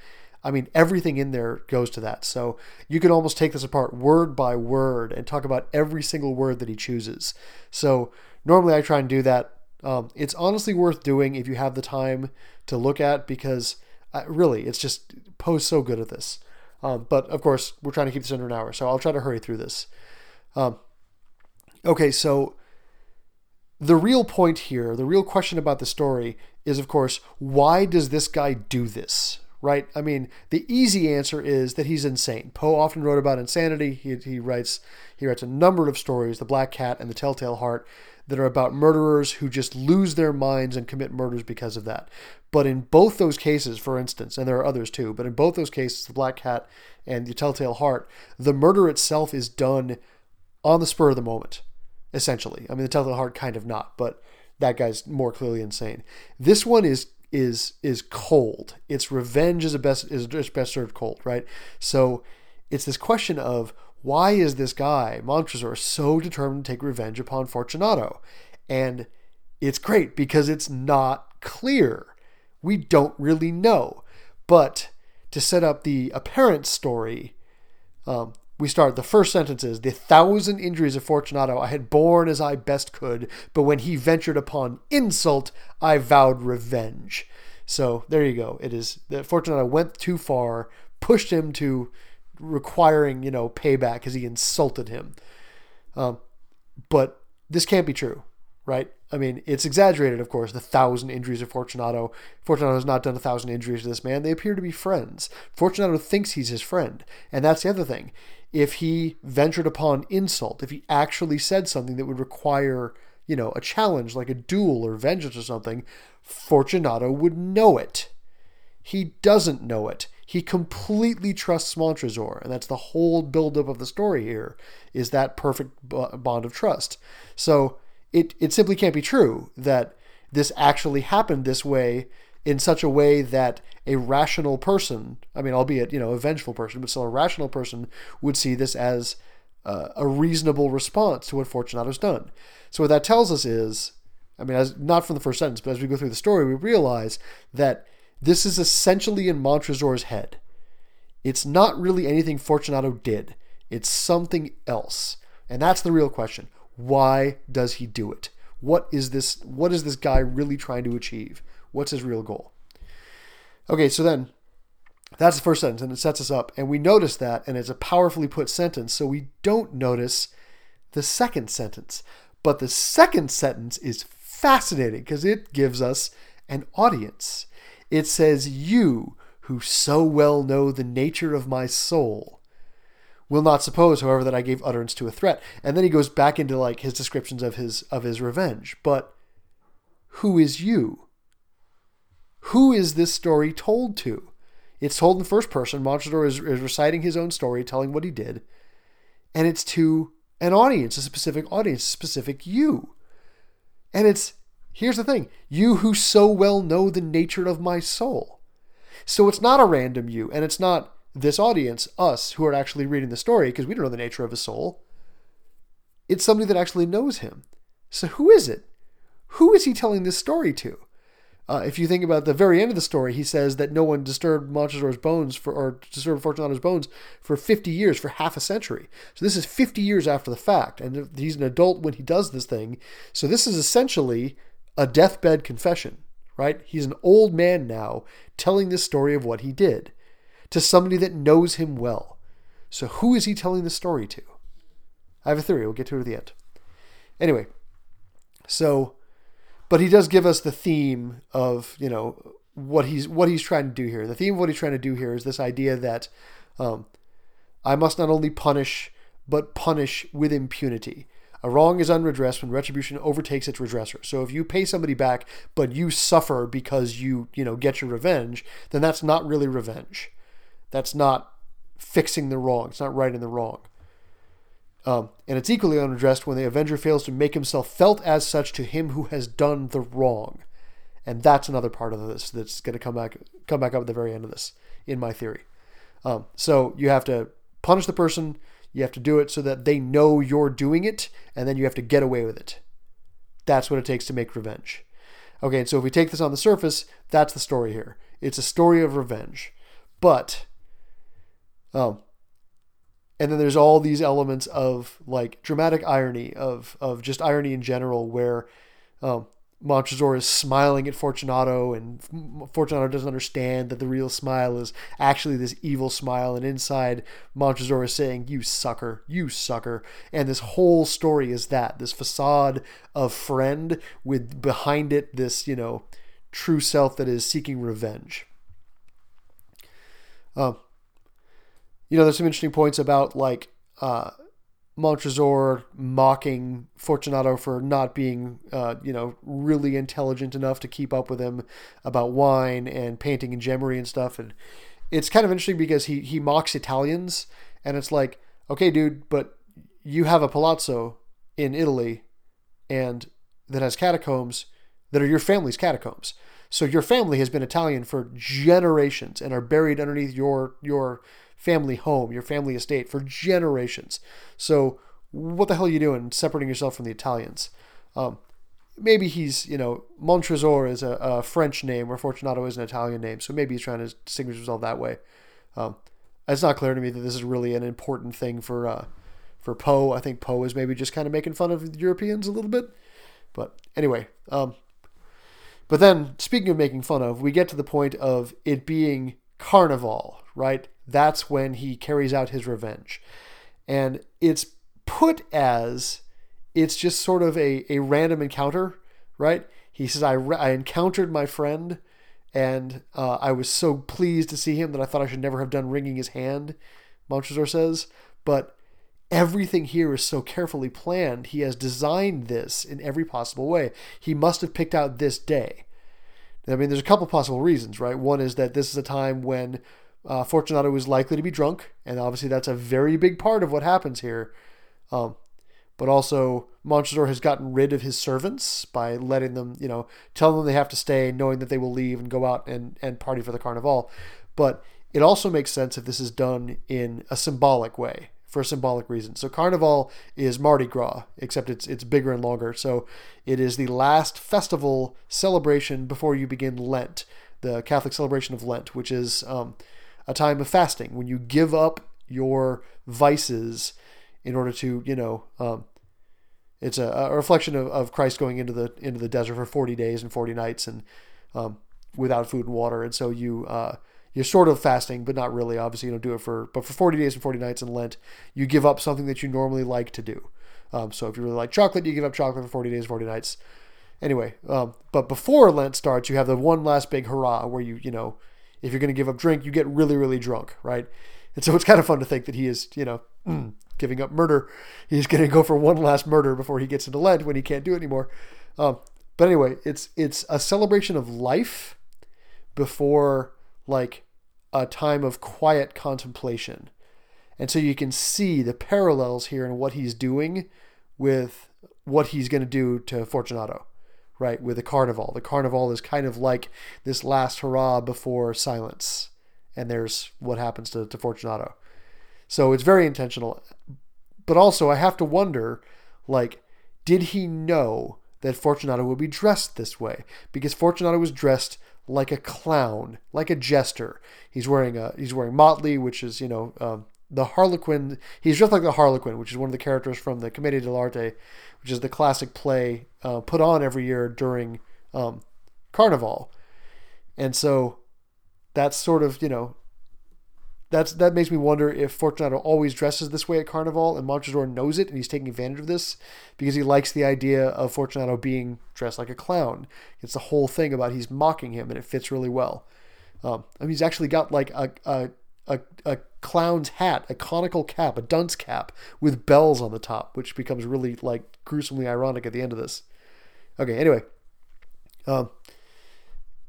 I mean, everything in there goes to that. So you can almost take this apart word by word and talk about every single word that he chooses. So normally I try and do that. Um, it's honestly worth doing if you have the time to look at because uh, really, it's just Poe's so good at this. Um, but of course, we're trying to keep this under an hour, so I'll try to hurry through this. Um, okay, so the real point here, the real question about the story is, of course, why does this guy do this? Right? I mean, the easy answer is that he's insane. Poe often wrote about insanity. He, he writes he writes a number of stories, The Black Cat and The Telltale Heart, that are about murderers who just lose their minds and commit murders because of that. But in both those cases, for instance, and there are others too, but in both those cases, the Black Cat and the Telltale Heart, the murder itself is done on the spur of the moment, essentially. I mean, the Telltale Heart kind of not, but that guy's more clearly insane. This one is is is cold. Its revenge is best is just best served cold, right? So it's this question of why is this guy Montresor so determined to take revenge upon Fortunato, and it's great because it's not clear. We don't really know, but to set up the apparent story, um, we start the first sentence is the thousand injuries of Fortunato I had borne as I best could, but when he ventured upon insult, I vowed revenge. So there you go. It is that Fortunato went too far, pushed him to requiring you know payback because he insulted him. Um, but this can't be true, right? I mean, it's exaggerated, of course, the thousand injuries of Fortunato. Fortunato has not done a thousand injuries to this man. They appear to be friends. Fortunato thinks he's his friend. And that's the other thing if he ventured upon insult, if he actually said something that would require, you know, a challenge like a duel or vengeance or something, Fortunato would know it. He doesn't know it. He completely trusts Montresor, and that's the whole buildup of the story here, is that perfect bond of trust. So it, it simply can't be true that this actually happened this way in such a way that a rational person, I mean, albeit, you know, a vengeful person, but still a rational person would see this as uh, a reasonable response to what Fortunato's done. So what that tells us is, I mean, as not from the first sentence, but as we go through the story, we realize that this is essentially in Montresor's head. It's not really anything Fortunato did. It's something else. And that's the real question. Why does he do it? What is this what is this guy really trying to achieve? What's his real goal? Okay, so then that's the first sentence, and it sets us up. And we notice that, and it's a powerfully put sentence, so we don't notice the second sentence. But the second sentence is fascinating because it gives us an audience. It says, You, who so well know the nature of my soul, will not suppose, however, that I gave utterance to a threat. And then he goes back into like his descriptions of his of his revenge. But who is you? Who is this story told to? It's told in first person. Montresor is, is reciting his own story, telling what he did, and it's to an audience, a specific audience, a specific you. And it's here's the thing you who so well know the nature of my soul. So it's not a random you, and it's not this audience, us, who are actually reading the story, because we don't know the nature of his soul. It's somebody that actually knows him. So who is it? Who is he telling this story to? Uh, if you think about the very end of the story, he says that no one disturbed Montresor's bones for, or disturbed Fortunato's bones for 50 years, for half a century. So this is 50 years after the fact, and he's an adult when he does this thing. So this is essentially a deathbed confession, right? He's an old man now telling this story of what he did to somebody that knows him well. So who is he telling the story to? I have a theory. We'll get to it at the end. Anyway, so but he does give us the theme of you know what he's what he's trying to do here. The theme of what he's trying to do here is this idea that um, I must not only punish but punish with impunity. A wrong is unredressed when retribution overtakes its redresser. So if you pay somebody back but you suffer because you you know get your revenge, then that's not really revenge. That's not fixing the wrong. It's not righting the wrong. Um, and it's equally unaddressed when the Avenger fails to make himself felt as such to him who has done the wrong. And that's another part of this that's going to come back come back up at the very end of this, in my theory. Um, so you have to punish the person. You have to do it so that they know you're doing it, and then you have to get away with it. That's what it takes to make revenge. Okay, so if we take this on the surface, that's the story here. It's a story of revenge. But um, and then there's all these elements of like dramatic irony of of just irony in general where um, Montresor is smiling at Fortunato and Fortunato doesn't understand that the real smile is actually this evil smile. And inside Montresor is saying you sucker you sucker. And this whole story is that this facade of friend with behind it this you know true self that is seeking revenge. Um, you know, there's some interesting points about like uh, Montresor mocking Fortunato for not being, uh, you know, really intelligent enough to keep up with him about wine and painting and gemmary and stuff. And it's kind of interesting because he he mocks Italians, and it's like, okay, dude, but you have a palazzo in Italy, and that has catacombs that are your family's catacombs. So your family has been Italian for generations and are buried underneath your your family home, your family estate for generations. So what the hell are you doing separating yourself from the Italians? Um, maybe he's, you know, Montresor is a, a, French name or Fortunato is an Italian name. So maybe he's trying to distinguish himself that way. Um, it's not clear to me that this is really an important thing for uh, for Poe. I think Poe is maybe just kind of making fun of Europeans a little bit. But anyway, um, but then speaking of making fun of, we get to the point of it being carnival, right? That's when he carries out his revenge. And it's put as it's just sort of a, a random encounter, right? He says, I, I encountered my friend and uh, I was so pleased to see him that I thought I should never have done wringing his hand, Montresor says. But everything here is so carefully planned. He has designed this in every possible way. He must have picked out this day. I mean, there's a couple possible reasons, right? One is that this is a time when uh, Fortunato is likely to be drunk, and obviously that's a very big part of what happens here. Um, but also, Montresor has gotten rid of his servants by letting them, you know, telling them they have to stay, knowing that they will leave and go out and, and party for the carnival. But it also makes sense if this is done in a symbolic way, for a symbolic reason. So Carnival is Mardi Gras, except it's it's bigger and longer. So it is the last festival celebration before you begin Lent, the Catholic celebration of Lent, which is um, a time of fasting when you give up your vices in order to you know. Um, it's a, a reflection of, of Christ going into the into the desert for forty days and forty nights and um, without food and water, and so you uh, you're sort of fasting, but not really. Obviously, you don't do it for, but for 40 days and 40 nights in Lent, you give up something that you normally like to do. Um, so if you really like chocolate, you give up chocolate for 40 days, 40 nights. Anyway, um, but before Lent starts, you have the one last big hurrah where you, you know, if you're going to give up drink, you get really, really drunk, right? And so it's kind of fun to think that he is, you know, giving up murder. He's going to go for one last murder before he gets into Lent when he can't do it anymore. Um, but anyway, it's it's a celebration of life before like a time of quiet contemplation. And so you can see the parallels here in what he's doing with what he's going to do to Fortunato, right? With the carnival. The carnival is kind of like this last hurrah before silence. And there's what happens to, to Fortunato. So it's very intentional. But also, I have to wonder like, did he know that Fortunato would be dressed this way? Because Fortunato was dressed like a clown, like a jester. He's wearing a he's wearing motley, which is you know um, the Harlequin. He's dressed like the Harlequin, which is one of the characters from the Commedia dell'arte, which is the classic play uh, put on every year during um, Carnival. And so that's sort of you know that's that makes me wonder if Fortunato always dresses this way at Carnival and Montresor knows it and he's taking advantage of this because he likes the idea of Fortunato being dressed like a clown. It's the whole thing about he's mocking him and it fits really well. Um, I mean, he's actually got like a, a a, a clown's hat, a conical cap, a dunce cap with bells on the top, which becomes really like gruesomely ironic at the end of this. Okay, anyway. Um,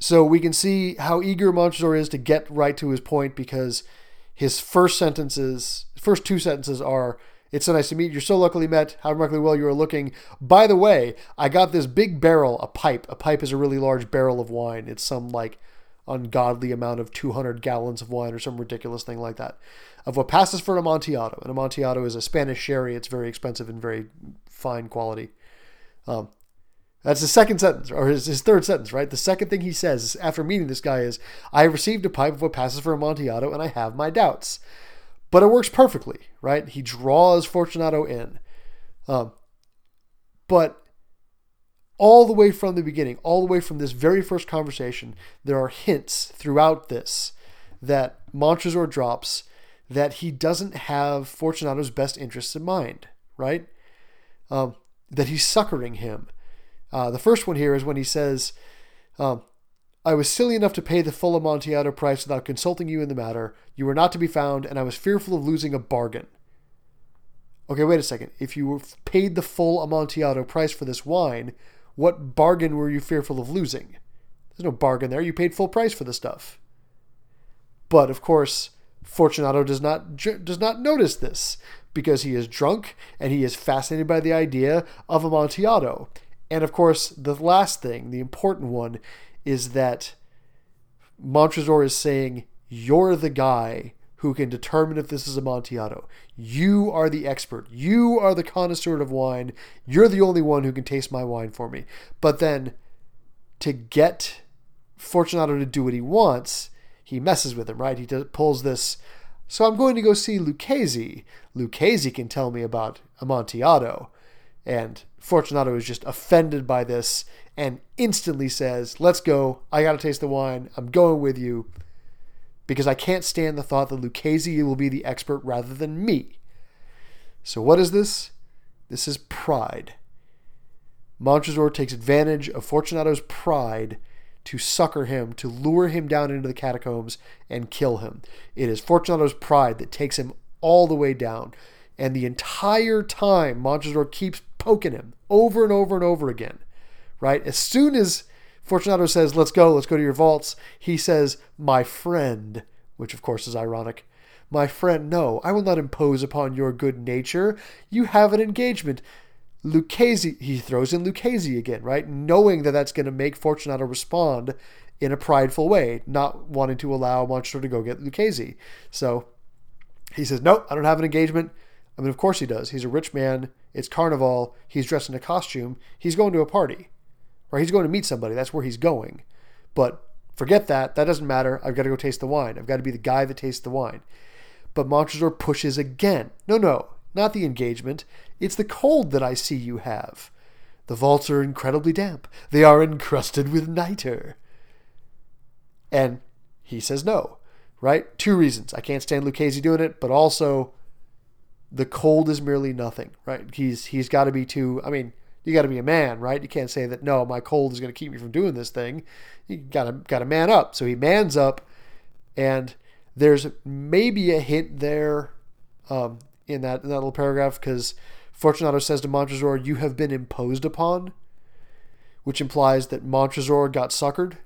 so we can see how eager Montresor is to get right to his point because his first sentences, first two sentences are, it's so nice to meet you. You're so luckily met. How remarkably well you are looking. By the way, I got this big barrel, a pipe. A pipe is a really large barrel of wine. It's some like ungodly amount of 200 gallons of wine or some ridiculous thing like that. Of what passes for an Amontillado. An Amontillado is a Spanish sherry. It's very expensive and very fine quality. Um, that's the second sentence, or his, his third sentence, right? The second thing he says after meeting this guy is, I have received a pipe of what passes for Amontillado, and I have my doubts. But it works perfectly, right? He draws Fortunato in. Um, but all the way from the beginning, all the way from this very first conversation, there are hints throughout this that Montresor drops that he doesn't have Fortunato's best interests in mind, right? Um, that he's suckering him uh, the first one here is when he says, um, I was silly enough to pay the full Amontillado price without consulting you in the matter. You were not to be found, and I was fearful of losing a bargain. okay, wait a second. If you paid the full Amontillado price for this wine, what bargain were you fearful of losing? There's no bargain there. You paid full price for the stuff. But of course, Fortunato does not does not notice this because he is drunk and he is fascinated by the idea of Amontillado. And of course, the last thing, the important one, is that Montresor is saying, You're the guy who can determine if this is Amontillado. You are the expert. You are the connoisseur of wine. You're the only one who can taste my wine for me. But then to get Fortunato to do what he wants, he messes with him, right? He does, pulls this. So I'm going to go see Lucchese. Lucchese can tell me about Amontillado. And Fortunato is just offended by this and instantly says, Let's go. I got to taste the wine. I'm going with you because I can't stand the thought that Lucchese will be the expert rather than me. So, what is this? This is pride. Montresor takes advantage of Fortunato's pride to sucker him, to lure him down into the catacombs and kill him. It is Fortunato's pride that takes him all the way down. And the entire time, Montresor keeps poking him over and over and over again. Right? As soon as Fortunato says, Let's go, let's go to your vaults, he says, My friend, which of course is ironic. My friend, no, I will not impose upon your good nature. You have an engagement. Lucchese, he throws in Lucchese again, right? Knowing that that's going to make Fortunato respond in a prideful way, not wanting to allow Montresor to go get Lucchese. So he says, Nope, I don't have an engagement. I mean, of course he does. He's a rich man. It's carnival. He's dressed in a costume. He's going to a party, or he's going to meet somebody. That's where he's going. But forget that. That doesn't matter. I've got to go taste the wine. I've got to be the guy that tastes the wine. But Montresor pushes again. No, no, not the engagement. It's the cold that I see you have. The vaults are incredibly damp. They are encrusted with nitre. And he says no, right? Two reasons. I can't stand Lucchese doing it, but also the cold is merely nothing, right? He's he's got to be too. I mean, you got to be a man, right? You can't say that no, my cold is going to keep me from doing this thing. You got to got to man up. So he mans up, and there's maybe a hint there um, in that in that little paragraph because Fortunato says to Montresor, "You have been imposed upon," which implies that Montresor got suckered,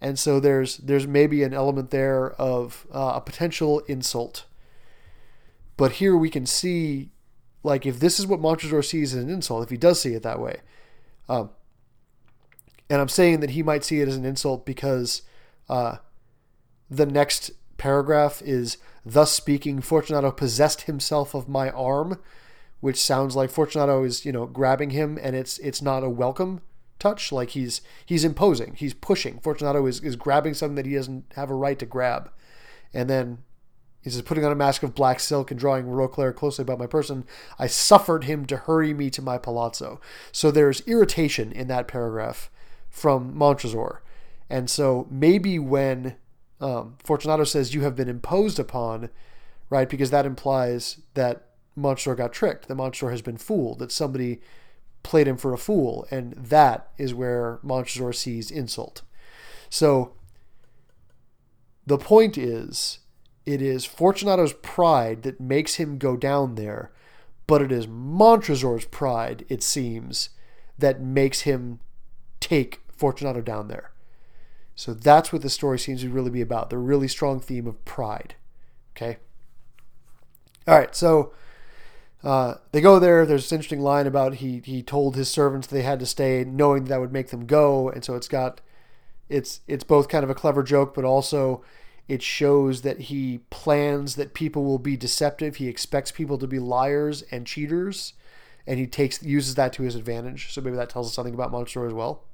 and so there's there's maybe an element there of uh, a potential insult. But here we can see, like, if this is what Montresor sees as an insult, if he does see it that way, um, and I'm saying that he might see it as an insult because uh, the next paragraph is thus speaking fortunato possessed himself of my arm which sounds like fortunato is you know grabbing him and it's it's not a welcome touch. Like he's he's imposing. He's pushing. Fortunato is, is grabbing something that he doesn't have a right to grab. And then he says putting on a mask of black silk and drawing roquelaire closely about my person i suffered him to hurry me to my palazzo so there's irritation in that paragraph from montresor and so maybe when um, Fortunato says you have been imposed upon, right? Because that implies that Montresor got tricked, that Montresor has been fooled, that somebody played him for a fool, and that is where Montresor sees insult. So the point is, it is Fortunato's pride that makes him go down there, but it is Montresor's pride, it seems, that makes him take Fortunato down there. So that's what the story seems to really be about the really strong theme of pride. Okay. All right. So uh, they go there. There's this interesting line about he he told his servants they had to stay, knowing that would make them go. And so it's got it's it's both kind of a clever joke, but also it shows that he plans that people will be deceptive. He expects people to be liars and cheaters, and he takes uses that to his advantage. So maybe that tells us something about Montresor as well.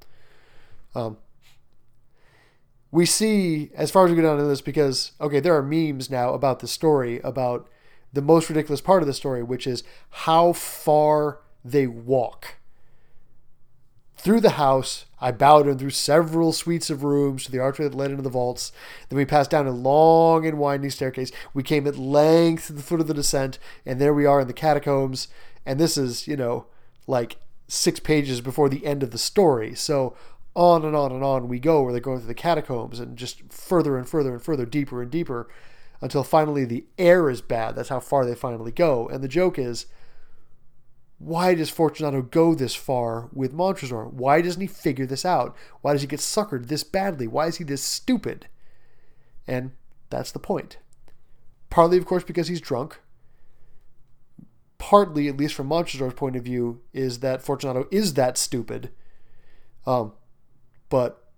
Um, we see as far as we go down to this because okay there are memes now about the story about the most ridiculous part of the story which is how far they walk through the house. I bowed him through several suites of rooms to the archway that led into the vaults. Then we passed down a long and winding staircase. We came at length to the foot of the descent and there we are in the catacombs. And this is you know like six pages before the end of the story. So on and on and on we go where they're going through the catacombs and just further and further and further, deeper and deeper, until finally the air is bad. That's how far they finally go. And the joke is, why does Fortunato go this far with Montresor? Why doesn't he figure this out? Why does he get suckered this badly? Why is he this stupid? And that's the point. Partly, of course, because he's drunk. Partly, at least from Montresor's point of view, is that Fortunato is that stupid. Um, but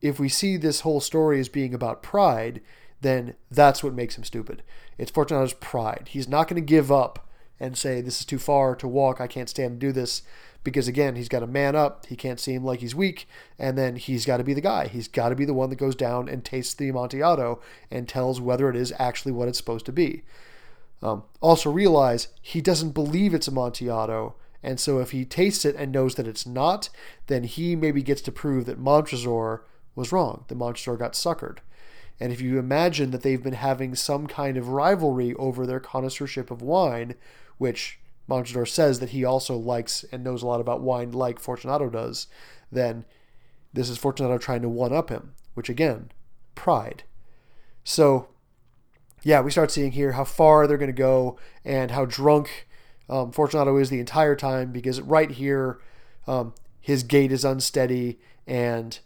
if we see this whole story as being about pride, then that's what makes him stupid. It's Fortunato's pride. He's not going to give up and say, This is too far to walk. I can't stand to do this. Because again, he's got to man up. He can't seem like he's weak. And then he's got to be the guy. He's got to be the one that goes down and tastes the Amontillado and tells whether it is actually what it's supposed to be. Um, also, realize he doesn't believe it's Amontillado. And so if he tastes it and knows that it's not, then he maybe gets to prove that Montresor was wrong, that Montresor got suckered. And if you imagine that they've been having some kind of rivalry over their connoisseurship of wine, which Montresor says that he also likes and knows a lot about wine like Fortunato does, then this is Fortunato trying to one up him, which again, pride. So, yeah, we start seeing here how far they're going to go and how drunk um, Fortunato is the entire time because right here, um, his gait is unsteady and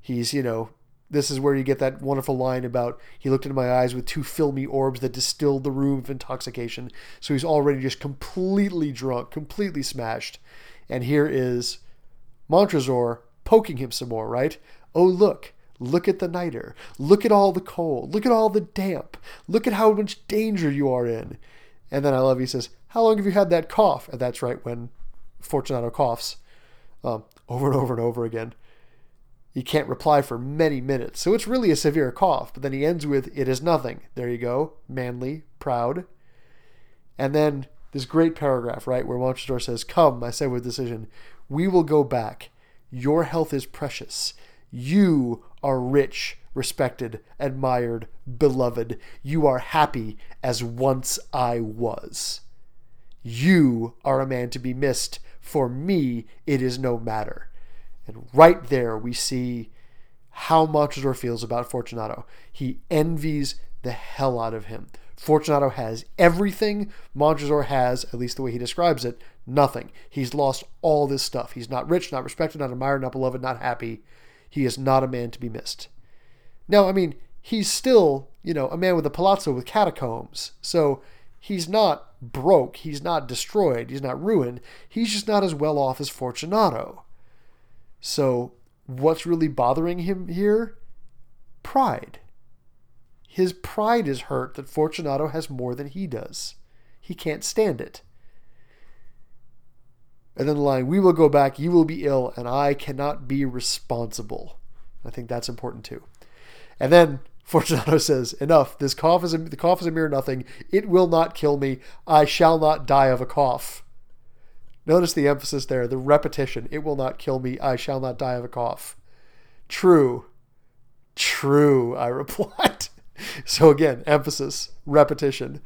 he's, you know, this is where you get that wonderful line about he looked into my eyes with two filmy orbs that distilled the rheum of intoxication. So he's already just completely drunk, completely smashed. And here is Montresor poking him some more, right? Oh, look. Look at the niter. Look at all the cold. Look at all the damp. Look at how much danger you are in. And then I love he says, How long have you had that cough? And that's right when Fortunato coughs um, over and over and over again. He can't reply for many minutes. So it's really a severe cough. But then he ends with, It is nothing. There you go. Manly, proud. And then this great paragraph, right, where Montresor says, Come, I say with decision, we will go back. Your health is precious. You are rich, respected, admired, beloved. You are happy as once I was. You are a man to be missed. For me, it is no matter. And right there, we see how Montresor feels about Fortunato. He envies the hell out of him. Fortunato has everything Montresor has, at least the way he describes it, nothing. He's lost all this stuff. He's not rich, not respected, not admired, not beloved, not happy. He is not a man to be missed. Now, I mean, he's still, you know, a man with a palazzo with catacombs. So he's not broke. He's not destroyed. He's not ruined. He's just not as well off as Fortunato. So, what's really bothering him here? Pride. His pride is hurt that Fortunato has more than he does. He can't stand it. And then the line, we will go back, you will be ill, and I cannot be responsible. I think that's important too. And then Fortunato says, enough, this cough is a, the cough is a mere nothing. It will not kill me. I shall not die of a cough. Notice the emphasis there, the repetition. It will not kill me. I shall not die of a cough. True. True, I replied. so again, emphasis, repetition.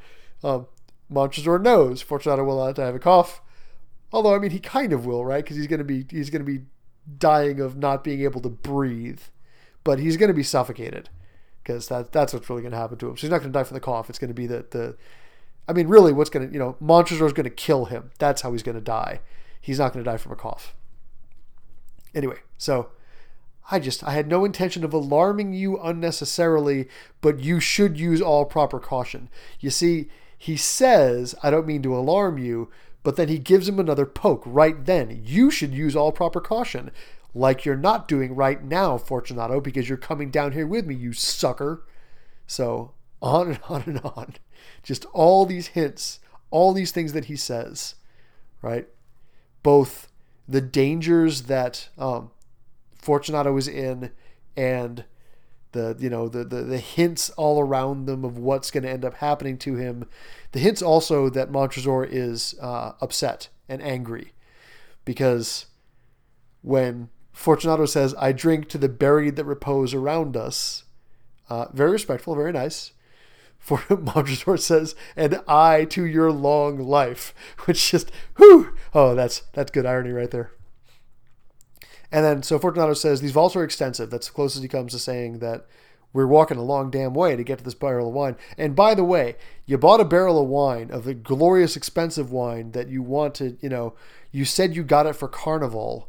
Um, Montresor knows Fortunato will not die of a cough. Although, I mean, he kind of will, right? Because he's going to be he's going to be dying of not being able to breathe, but he's going to be suffocated because that that's what's really going to happen to him. So he's not going to die from the cough. It's going to be the the I mean, really, what's going to, you know, Montresor is going to kill him. That's how he's going to die. He's not going to die from a cough. Anyway, so I just, I had no intention of alarming you unnecessarily, but you should use all proper caution. You see, he says, I don't mean to alarm you, but then he gives him another poke right then. You should use all proper caution, like you're not doing right now, Fortunato, because you're coming down here with me, you sucker. So on and on and on. Just all these hints, all these things that he says, right? Both the dangers that um, Fortunato is in and the you know the, the the hints all around them of what's going to end up happening to him. The hints also that Montresor is uh, upset and angry because when Fortunato says, "I drink to the buried that repose around us," uh, very respectful, very nice for Montresor says, and I to your long life, which just, whew, oh, that's that's good irony right there. And then, so Fortunato says, these vaults are extensive. That's the closest he comes to saying that we're walking a long damn way to get to this barrel of wine. And by the way, you bought a barrel of wine, of the glorious expensive wine that you wanted, you know, you said you got it for carnival.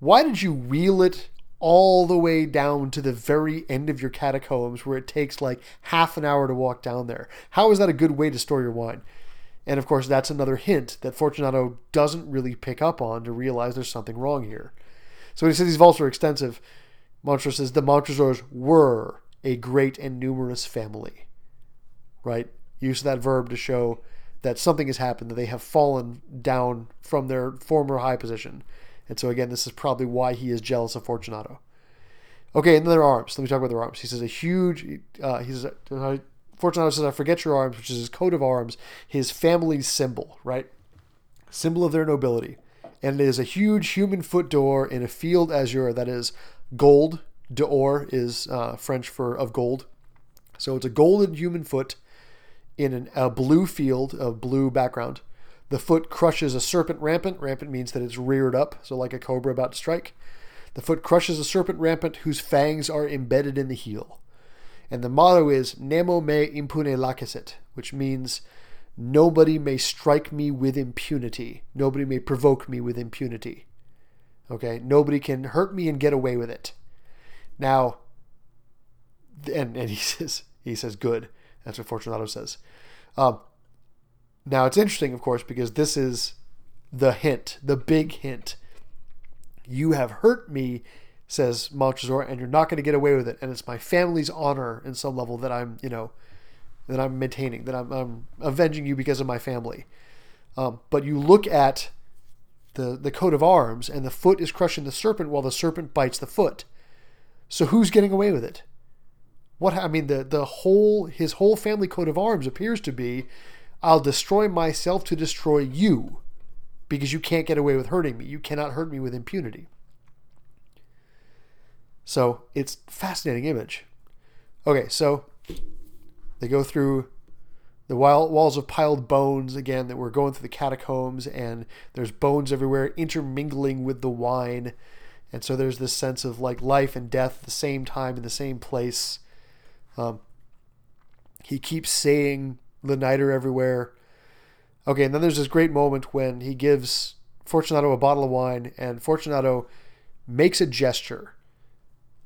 Why did you wheel it all the way down to the very end of your catacombs where it takes like half an hour to walk down there? How is that a good way to store your wine? And of course, that's another hint that Fortunato doesn't really pick up on to realize there's something wrong here. So when he says these vaults are extensive, Montresor says the Montresors were a great and numerous family. Right? Use that verb to show that something has happened, that they have fallen down from their former high position. And so, again, this is probably why he is jealous of Fortunato. Okay, and then their arms. Let me talk about their arms. He says a huge, uh, he says, uh, Fortunato says, I forget your arms, which is his coat of arms, his family's symbol, right? Symbol of their nobility. And it is a huge human foot d'or in a field azure that is Gold, d'or is uh, French for of gold. So it's a golden human foot in an, a blue field, a blue background. The foot crushes a serpent rampant. Rampant means that it's reared up, so like a cobra about to strike. The foot crushes a serpent rampant whose fangs are embedded in the heel. And the motto is Nemo me impune lacessit, which means nobody may strike me with impunity. Nobody may provoke me with impunity. Okay, nobody can hurt me and get away with it. Now, and and he says he says good. That's what Fortunato says. Um, now it's interesting, of course, because this is the hint, the big hint. You have hurt me, says Montresor, and you're not going to get away with it. And it's my family's honor in some level that I'm, you know, that I'm maintaining, that I'm, I'm avenging you because of my family. Um, but you look at the, the coat of arms, and the foot is crushing the serpent while the serpent bites the foot. So who's getting away with it? What I mean, the the whole his whole family coat of arms appears to be, I'll destroy myself to destroy you, because you can't get away with hurting me. You cannot hurt me with impunity. So it's fascinating image. Okay, so they go through the walls of piled bones again that we're going through the catacombs and there's bones everywhere intermingling with the wine and so there's this sense of like life and death at the same time in the same place um, he keeps saying the night everywhere. Okay and then there's this great moment when he gives fortunato a bottle of wine and fortunato makes a gesture.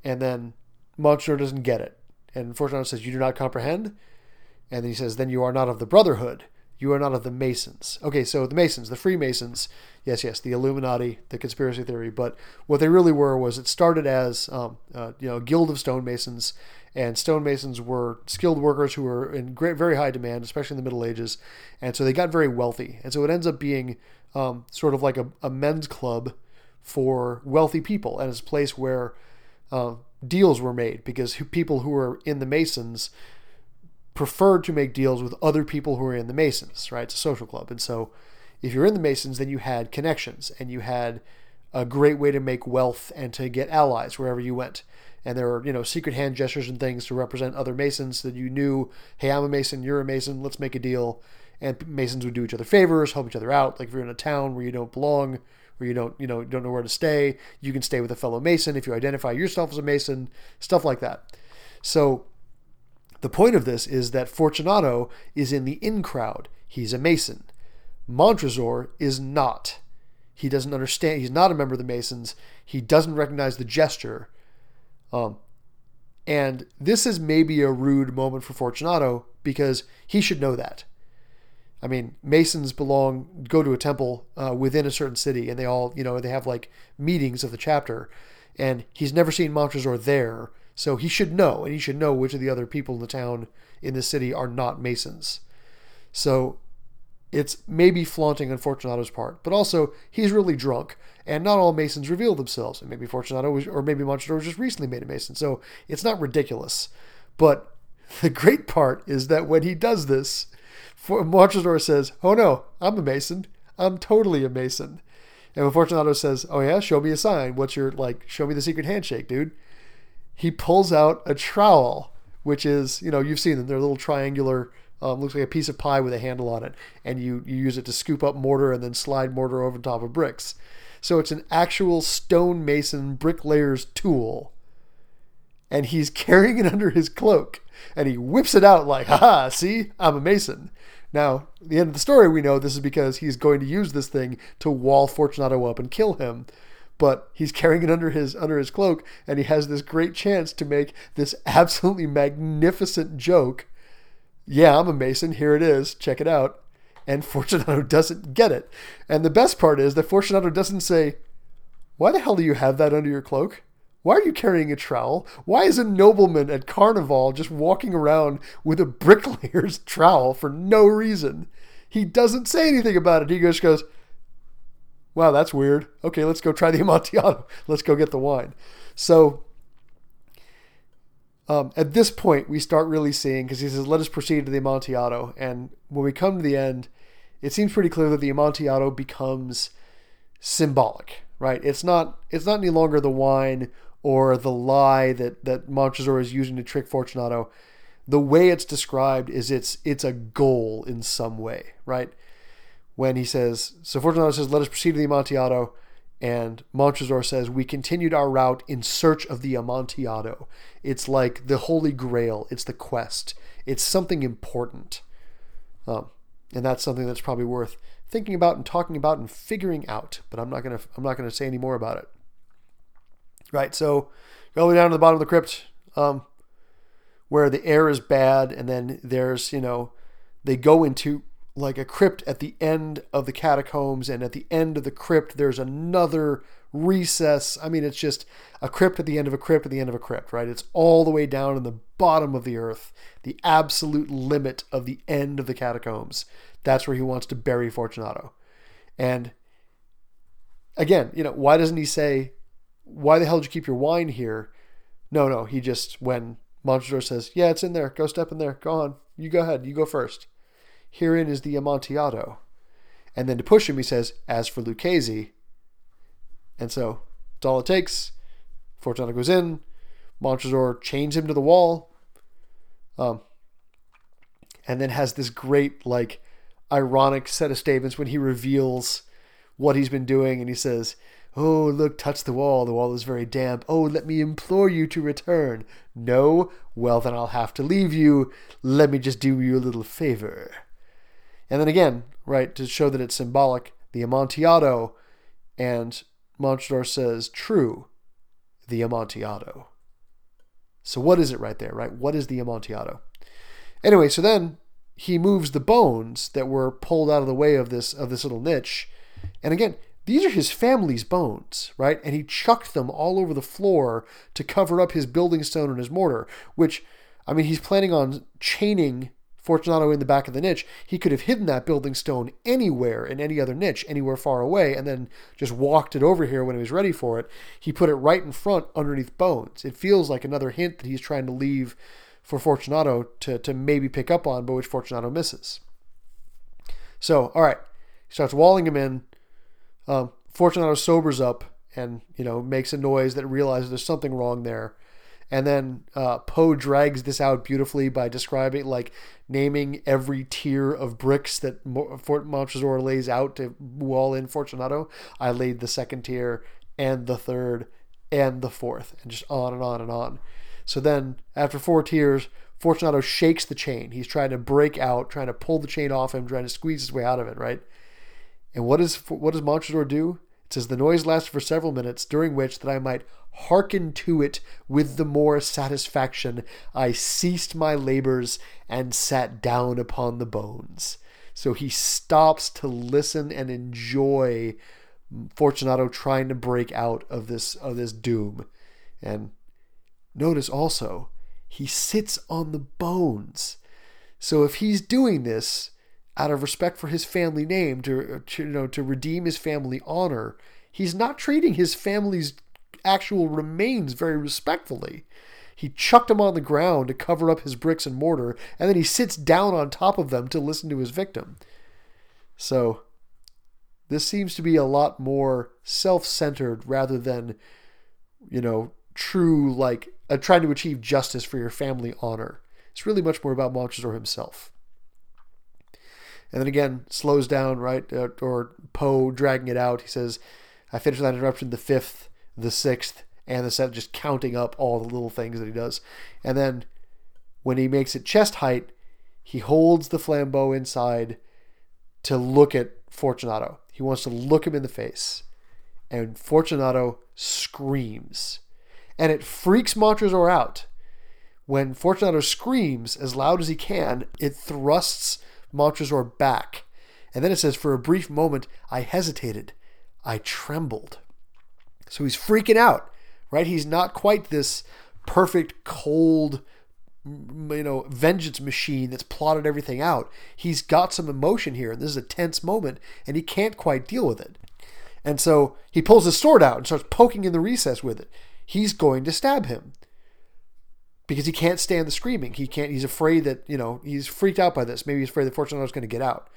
And then Montresor doesn't get it. And fortunato says you do not comprehend? And then he says, Then you are not of the Brotherhood. You are not of the Masons. Okay, so the Masons, the Freemasons, yes, yes, the Illuminati, the conspiracy theory. But what they really were was it started as, um, uh, you know, a guild of stonemasons. And stonemasons were skilled workers who were in great, very high demand, especially in the Middle Ages. And so they got very wealthy. And so it ends up being um, sort of like a, a, men's club for wealthy people. And it's a place where uh, deals were made because people who were in the Masons preferred to make deals with other people who are in the Masons, right? It's a social club. And so if you're in the Masons, then you had connections and you had a great way to make wealth and to get allies wherever you went. And there were, you know, secret hand gestures and things to represent other Masons that you knew, hey, I'm a Mason, you're a Mason, let's make a deal. And Masons would do each other favors, help each other out. Like if you're in a town where you don't belong, where you don't, you know, don't know where to stay, you can stay with a fellow Mason if you identify yourself as a Mason, stuff like that. So the point of this is that Fortunato is in the in crowd. He's a Mason. Montresor is not. He doesn't understand. He's not a member of the Masons. He doesn't recognize the gesture. Um, and this is maybe a rude moment for Fortunato because he should know that. I mean, Masons belong, go to a temple uh, within a certain city, and they all, you know, they have like meetings of the chapter. And he's never seen Montresor there. So he should know, and he should know which of the other people in the town, in the city, are not Masons. So it's maybe flaunting on Fortunato's part, but also he's really drunk, and not all Masons reveal themselves. And maybe Fortunato was, or maybe Montresor was just recently made a Mason. So it's not ridiculous. But the great part is that when he does this, Montresor says, "Oh no, I'm a Mason. I'm totally a Mason." And when Fortunato says, "Oh yeah, show me a sign. What's your like? Show me the secret handshake, dude." He pulls out a trowel, which is, you know, you've seen them. They're little triangular, um, looks like a piece of pie with a handle on it. And you, you use it to scoop up mortar and then slide mortar over top of bricks. So it's an actual stonemason bricklayer's tool. and he's carrying it under his cloak, and he whips it out like, haha, see, I'm a mason. Now, the end of the story, we know this is because he's going to use this thing to wall Fortunato up and kill him. But he's carrying it under his under his cloak, and he has this great chance to make this absolutely magnificent joke. Yeah, I'm a mason. Here it is. Check it out. And Fortunato doesn't get it. And the best part is that Fortunato doesn't say, "Why the hell do you have that under your cloak?" Why are you carrying a trowel? Why is a nobleman at Carnival just walking around with a bricklayer's trowel for no reason? He doesn't say anything about it. He just goes, Wow, that's weird. Okay, let's go try the Amontillado. Let's go get the wine. So um, at this point, we start really seeing, because he says, Let us proceed to the Amontillado. And when we come to the end, it seems pretty clear that the Amontillado becomes symbolic, right? It's not it's not any longer the wine or the lie that that Montresor is using to trick Fortunato. The way it's described is it's it's a goal in some way, right? When he says, so Fortunato says, "Let us proceed to the Amontillado," and Montresor says, "We continued our route in search of the Amontillado." It's like the Holy Grail. It's the quest. It's something important, um, and that's something that's probably worth thinking about and talking about and figuring out. But I'm not gonna I'm not gonna say any more about it. Right. So go all the way down to the bottom of the crypt, um, where the air is bad, and then there's you know they go into like a crypt at the end of the catacombs, and at the end of the crypt there's another recess. I mean, it's just a crypt at the end of a crypt at the end of a crypt, right? It's all the way down in the bottom of the earth, the absolute limit of the end of the catacombs. That's where he wants to bury Fortunato. And again, you know, why doesn't he say, why the hell did you keep your wine here? No, no, he just, when Montresor says, yeah, it's in there, go step in there, go on, you go ahead, you go first. Herein is the Amontillado. And then to push him, he says, as for Luchesi. And so it's all it takes. Fortunato goes in, Montresor chains him to the wall, um, and then has this great, like, ironic set of statements when he reveals what he's been doing and he says, Oh, look, touch the wall. The wall is very damp. Oh, let me implore you to return. No? Well, then I'll have to leave you. Let me just do you a little favor. And then again, right, to show that it's symbolic, the Amontillado, and Montresor says, True, the Amontillado. So what is it right there, right? What is the Amontillado? Anyway, so then he moves the bones that were pulled out of the way of this of this little niche. And again, these are his family's bones, right? And he chucked them all over the floor to cover up his building stone and his mortar, which, I mean, he's planning on chaining Fortunato in the back of the niche. He could have hidden that building stone anywhere in any other niche, anywhere far away, and then just walked it over here when he was ready for it. He put it right in front underneath bones. It feels like another hint that he's trying to leave for Fortunato to, to maybe pick up on, but which Fortunato misses. So, all right, he starts walling him in. Um, Fortunato sobers up and you know makes a noise that realizes there's something wrong there. And then uh, Poe drags this out beautifully by describing, like, naming every tier of bricks that Fort Montresor lays out to wall in Fortunato. I laid the second tier and the third and the fourth, and just on and on and on. So then, after four tiers, Fortunato shakes the chain. He's trying to break out, trying to pull the chain off him, trying to squeeze his way out of it, right? And what does what does Montresor do? It says the noise lasted for several minutes, during which that I might hearken to it with the more satisfaction, I ceased my labors and sat down upon the bones. So he stops to listen and enjoy Fortunato trying to break out of this of this doom. And notice also, he sits on the bones. So if he's doing this, out of respect for his family name, to, to, you know, to redeem his family honor, he's not treating his family's actual remains very respectfully. He chucked them on the ground to cover up his bricks and mortar, and then he sits down on top of them to listen to his victim. So, this seems to be a lot more self centered rather than, you know, true, like, uh, trying to achieve justice for your family honor. It's really much more about Montresor himself and then again slows down, right? Uh, or Poe dragging it out. He says, I finished that interruption the fifth, the sixth, and the seventh, just counting up all the little things that he does. And then when he makes it chest height, he holds the flambeau inside to look at Fortunato. He wants to look him in the face. And Fortunato screams. And it freaks Montresor out. When Fortunato screams as loud as he can, it thrusts Montresor back. And then it says, For a brief moment, I hesitated. I trembled. So he's freaking out, right? He's not quite this perfect, cold, you know, vengeance machine that's plotted everything out. He's got some emotion here, and this is a tense moment, and he can't quite deal with it. And so he pulls his sword out and starts poking in the recess with it. He's going to stab him because he can't stand the screaming. He can't. He's afraid that you know he's freaked out by this. Maybe he's afraid that Fortunato's going to get out.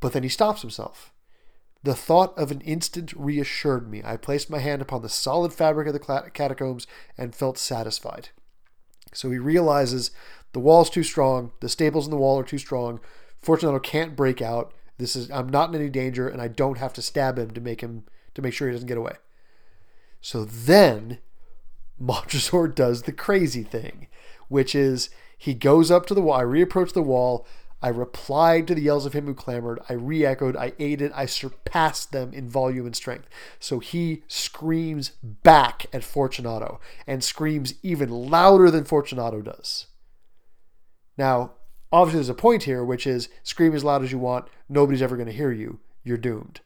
But then he stops himself. The thought of an instant reassured me. I placed my hand upon the solid fabric of the catacombs and felt satisfied. So he realizes the wall's too strong, the staples in the wall are too strong. Fortunato can't break out. This is I'm not in any danger, and I don't have to stab him to make him to make sure he doesn't get away. So then Montresor does the crazy thing, which is he goes up to the wall. I reapproach the wall. I replied to the yells of him who clamored. I re echoed. I aided. I surpassed them in volume and strength. So he screams back at Fortunato and screams even louder than Fortunato does. Now, obviously, there's a point here, which is scream as loud as you want. Nobody's ever going to hear you. You're doomed.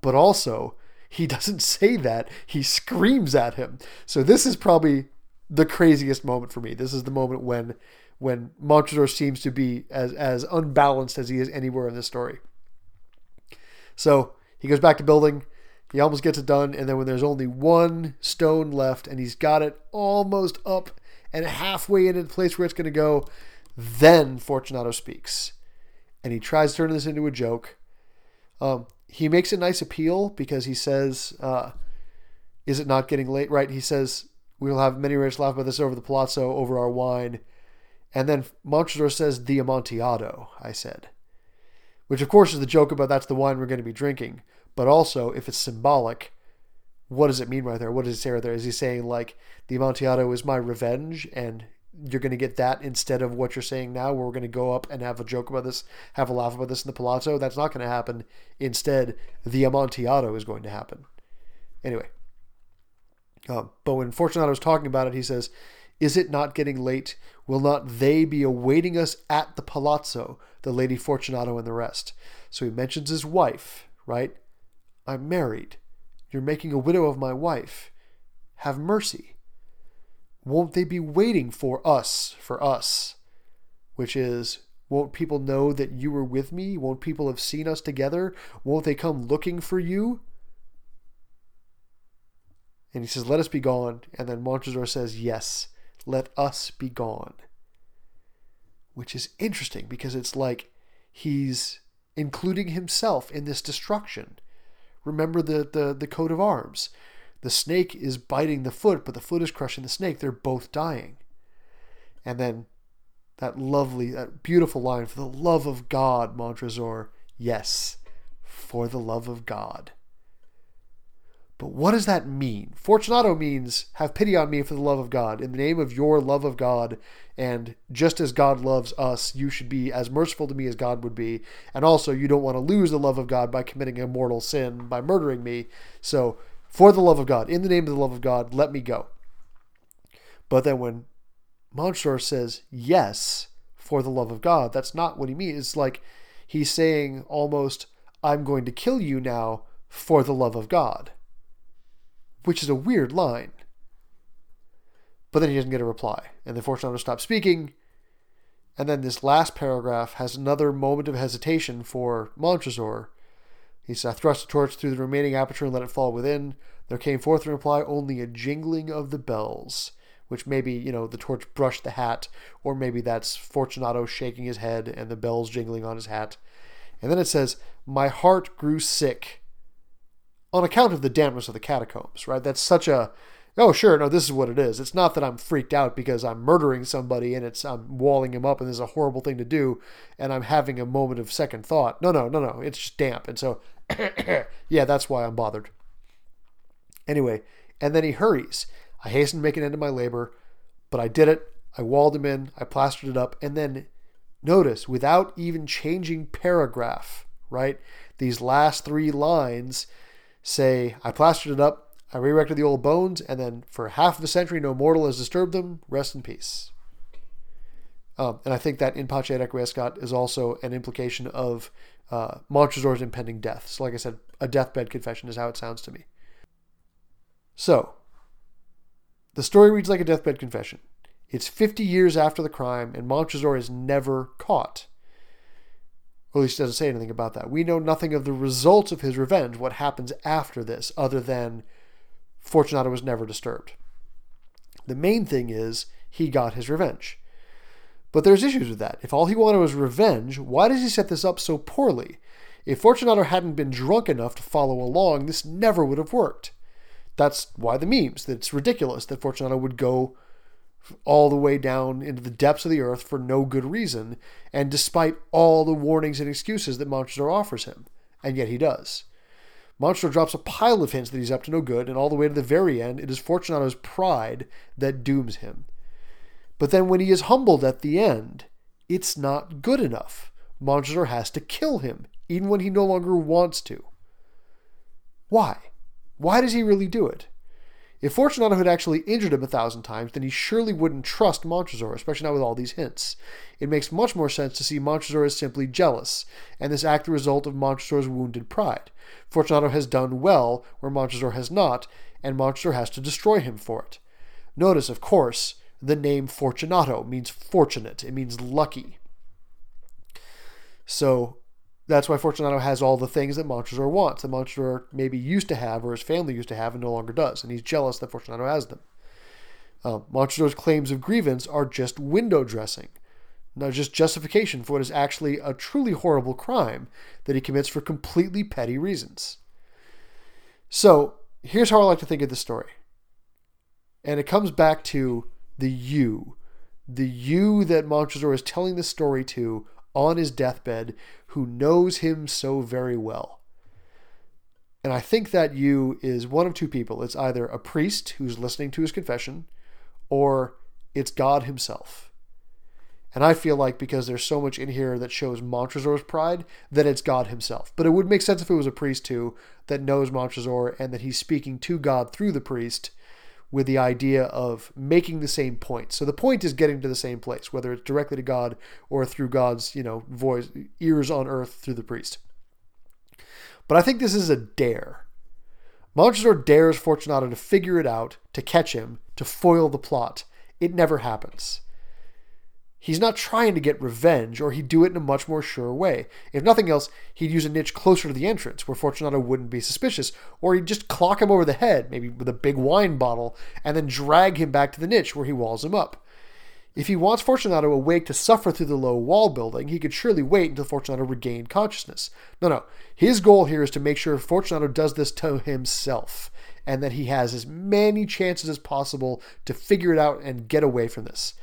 But also, he doesn't say that. He screams at him. So this is probably the craziest moment for me. This is the moment when when Montresor seems to be as, as unbalanced as he is anywhere in this story. So he goes back to building. He almost gets it done. And then when there's only one stone left and he's got it almost up and halfway into the place where it's going to go, then Fortunato speaks. And he tries to turn this into a joke. Um, he makes a nice appeal because he says, uh, Is it not getting late? Right? He says, We will have many to laugh about this over the palazzo, over our wine. And then Montresor says, the Amontillado, I said. Which, of course, is the joke about that's the wine we're going to be drinking. But also, if it's symbolic, what does it mean right there? What does he say right there? Is he saying, like, the Amontillado is my revenge and you're going to get that instead of what you're saying now, where we're going to go up and have a joke about this, have a laugh about this in the Palazzo? That's not going to happen. Instead, the Amontillado is going to happen. Anyway. Uh, but when Fortunato was talking about it, he says, Is it not getting late? Will not they be awaiting us at the palazzo, the Lady Fortunato and the rest? So he mentions his wife, right? I'm married. You're making a widow of my wife. Have mercy. Won't they be waiting for us, for us? Which is, won't people know that you were with me? Won't people have seen us together? Won't they come looking for you? And he says, Let us be gone. And then Montresor says, Yes let us be gone. Which is interesting because it's like he's including himself in this destruction. Remember the, the, the coat of arms. The snake is biting the foot, but the foot is crushing the snake. They're both dying. And then that lovely, that beautiful line, for the love of God, Montresor. Yes, for the love of God. But what does that mean? Fortunato means have pity on me for the love of God. In the name of your love of God, and just as God loves us, you should be as merciful to me as God would be. And also, you don't want to lose the love of God by committing a mortal sin by murdering me. So, for the love of God, in the name of the love of God, let me go. But then when Montresor says yes for the love of God, that's not what he means. It's like he's saying almost, I'm going to kill you now for the love of God which is a weird line. But then he doesn't get a reply. And then Fortunato stops speaking. And then this last paragraph has another moment of hesitation for Montresor. He says, I thrust the torch through the remaining aperture and let it fall within. There came forth in reply only a jingling of the bells, which maybe, you know, the torch brushed the hat, or maybe that's Fortunato shaking his head and the bells jingling on his hat. And then it says, My heart grew sick on account of the dampness of the catacombs, right? That's such a oh sure no this is what it is it's not that i'm freaked out because i'm murdering somebody and it's i'm walling him up and this is a horrible thing to do and i'm having a moment of second thought no no no no it's just damp and so yeah that's why i'm bothered anyway And then he hurries. I hasten to make an end of my labor, but I did it. I walled him in, I plastered it up, and then notice, without even changing paragraph, right? These last three lines say, I plastered it up, I re erected the old bones, and then for half of a century no mortal has disturbed them. Rest in peace. Um, and I think that in Pace Requiescat is also an implication of uh, Montresor's impending death. So, like I said, a deathbed confession is how it sounds to me. So, the story reads like a deathbed confession. It's 50 years after the crime, and Montresor is never caught. Or at least doesn't say anything about that. We know nothing of the results of his revenge, what happens after this, other than Fortunato was never disturbed. The main thing is he got his revenge. But there's issues with that. If all he wanted was revenge, why does he set this up so poorly? If Fortunato hadn't been drunk enough to follow along, this never would have worked. That's why the memes. That it's ridiculous that Fortunato would go all the way down into the depths of the earth for no good reason, and despite all the warnings and excuses that Montresor offers him. And yet he does. Montresor drops a pile of hints that he's up to no good, and all the way to the very end, it is Fortunato's pride that dooms him. But then when he is humbled at the end, it's not good enough. Montresor has to kill him, even when he no longer wants to. Why? Why does he really do it? If Fortunato had actually injured him a thousand times, then he surely wouldn't trust Montresor, especially not with all these hints. It makes much more sense to see Montresor as simply jealous, and this act the result of Montresor's wounded pride. Fortunato has done well where Montresor has not, and Montresor has to destroy him for it. Notice, of course, the name Fortunato means fortunate, it means lucky. So that's why Fortunato has all the things that Montresor wants, that Montresor maybe used to have or his family used to have and no longer does, and he's jealous that Fortunato has them. Uh, Montresor's claims of grievance are just window dressing, not just justification for what is actually a truly horrible crime that he commits for completely petty reasons. So here's how I like to think of the story. And it comes back to the you, the you that Montresor is telling the story to on his deathbed, who knows him so very well. And I think that you is one of two people. It's either a priest who's listening to his confession, or it's God himself. And I feel like because there's so much in here that shows Montresor's pride, that it's God himself. But it would make sense if it was a priest too that knows Montresor and that he's speaking to God through the priest with the idea of making the same point. So the point is getting to the same place, whether it's directly to God or through God's, you know, voice, ears on earth through the priest. But I think this is a dare. Montresor dares Fortunato to figure it out, to catch him, to foil the plot. It never happens. He's not trying to get revenge, or he'd do it in a much more sure way. If nothing else, he'd use a niche closer to the entrance where Fortunato wouldn't be suspicious, or he'd just clock him over the head, maybe with a big wine bottle, and then drag him back to the niche where he walls him up. If he wants Fortunato awake to suffer through the low wall building, he could surely wait until Fortunato regained consciousness. No, no. His goal here is to make sure Fortunato does this to himself, and that he has as many chances as possible to figure it out and get away from this.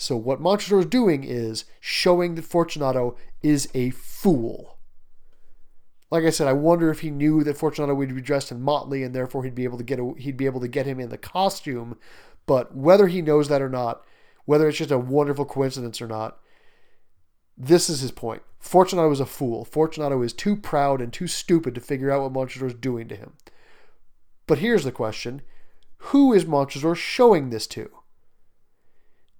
So what Montresor is doing is showing that Fortunato is a fool. Like I said, I wonder if he knew that Fortunato would be dressed in motley and therefore he'd be able to get a, he'd be able to get him in the costume. But whether he knows that or not, whether it's just a wonderful coincidence or not, this is his point. Fortunato is a fool. Fortunato is too proud and too stupid to figure out what Montresor is doing to him. But here's the question who is Montresor showing this to?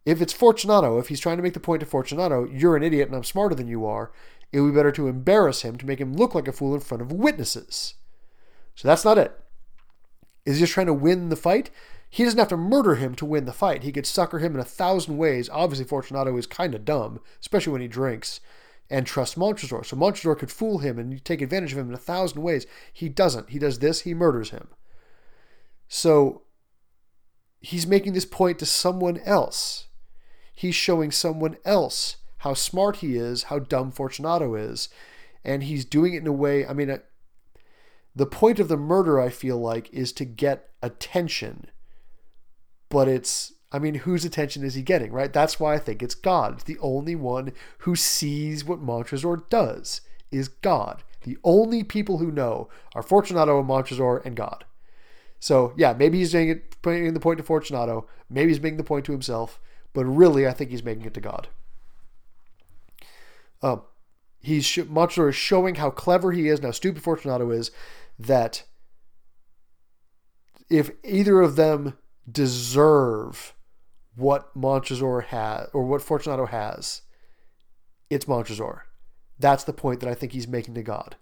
If it's Fortunato, if he's trying to make the point to Fortunato, you're an idiot and I'm smarter than you are, it would be better to embarrass him to make him look like a fool in front of witnesses. So that's not it. Is he just trying to win the fight? He doesn't have to murder him to win the fight. He could sucker him in a thousand ways. Obviously, Fortunato is kind of dumb, especially when he drinks, and trust Montresor. So Montresor could fool him and take advantage of him in a thousand ways. He doesn't. He does this, he murders him. So he's making this point to someone else he's showing someone else how smart he is, how dumb Fortunato is. And he's doing it in a way, I mean, uh, the point of the murder, I feel like, is to get attention. But it's, I mean, whose attention is he getting, right? That's why I think it's God. It's the only one who sees what Montresor does, is God. The only people who know are Fortunato and Montresor and God. So yeah, maybe he's making it, the point to Fortunato. Maybe he's making the point to himself. But really, I think he's making it to God. Um, he's Montresor is showing how clever he is, and how stupid Fortunato is. That if either of them deserve what Montresor has or what Fortunato has, it's Montresor. That's the point that I think he's making to God.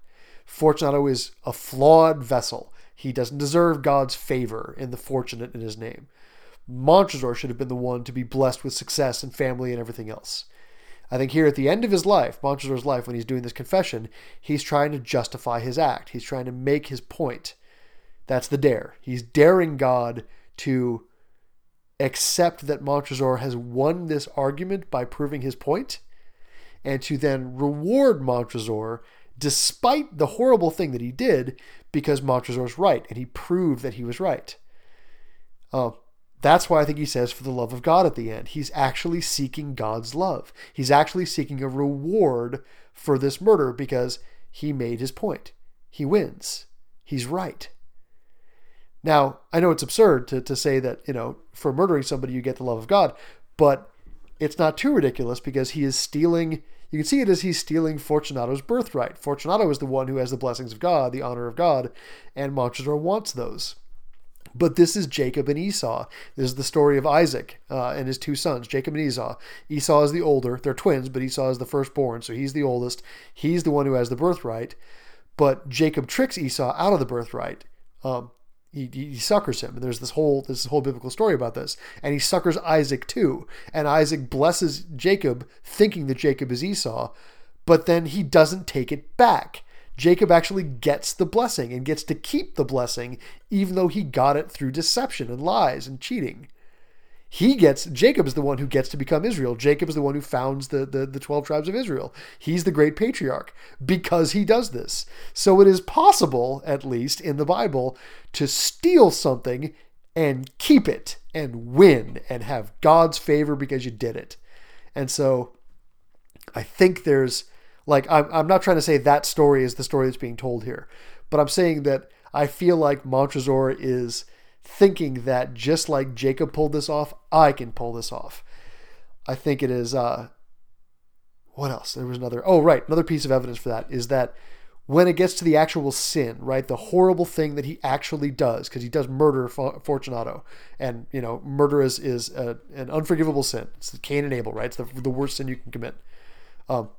Fortunato is a flawed vessel. He doesn't deserve God's favor in the fortunate in his name. Montresor should have been the one to be blessed with success and family and everything else. I think here at the end of his life, Montresor's life, when he's doing this confession, he's trying to justify his act. He's trying to make his point. That's the dare. He's daring God to accept that Montresor has won this argument by proving his point, and to then reward Montresor despite the horrible thing that he did because Montresor's right, and he proved that he was right. Uh, that's why I think he says, for the love of God at the end. He's actually seeking God's love. He's actually seeking a reward for this murder because he made his point. He wins. He's right. Now, I know it's absurd to, to say that, you know, for murdering somebody you get the love of God, but it's not too ridiculous because he is stealing. You can see it as he's stealing Fortunato's birthright. Fortunato is the one who has the blessings of God, the honor of God, and Montresor wants those. But this is Jacob and Esau. This is the story of Isaac uh, and his two sons, Jacob and Esau. Esau is the older. They're twins, but Esau is the firstborn, so he's the oldest. He's the one who has the birthright. But Jacob tricks Esau out of the birthright. Um, he, he suckers him. And there's this whole this whole biblical story about this. And he suckers Isaac too. And Isaac blesses Jacob, thinking that Jacob is Esau, but then he doesn't take it back. Jacob actually gets the blessing and gets to keep the blessing, even though he got it through deception and lies and cheating he gets Jacob is the one who gets to become Israel. Jacob is the one who founds the, the, the 12 tribes of Israel. He's the great patriarch because he does this. So it is possible, at least in the Bible, to steal something and keep it and win and have God's favor because you did it. And so I think there's like I'm, I'm not trying to say that story is the story that's being told here, but I'm saying that I feel like Montresor is thinking that just like Jacob pulled this off, I can pull this off. I think it is. Uh, what else? There was another. Oh, right. Another piece of evidence for that is that when it gets to the actual sin, right, the horrible thing that he actually does, because he does murder Fortunato, and you know, murder is is a, an unforgivable sin. It's the Cain and Abel, right? It's the, the worst sin you can commit. Um,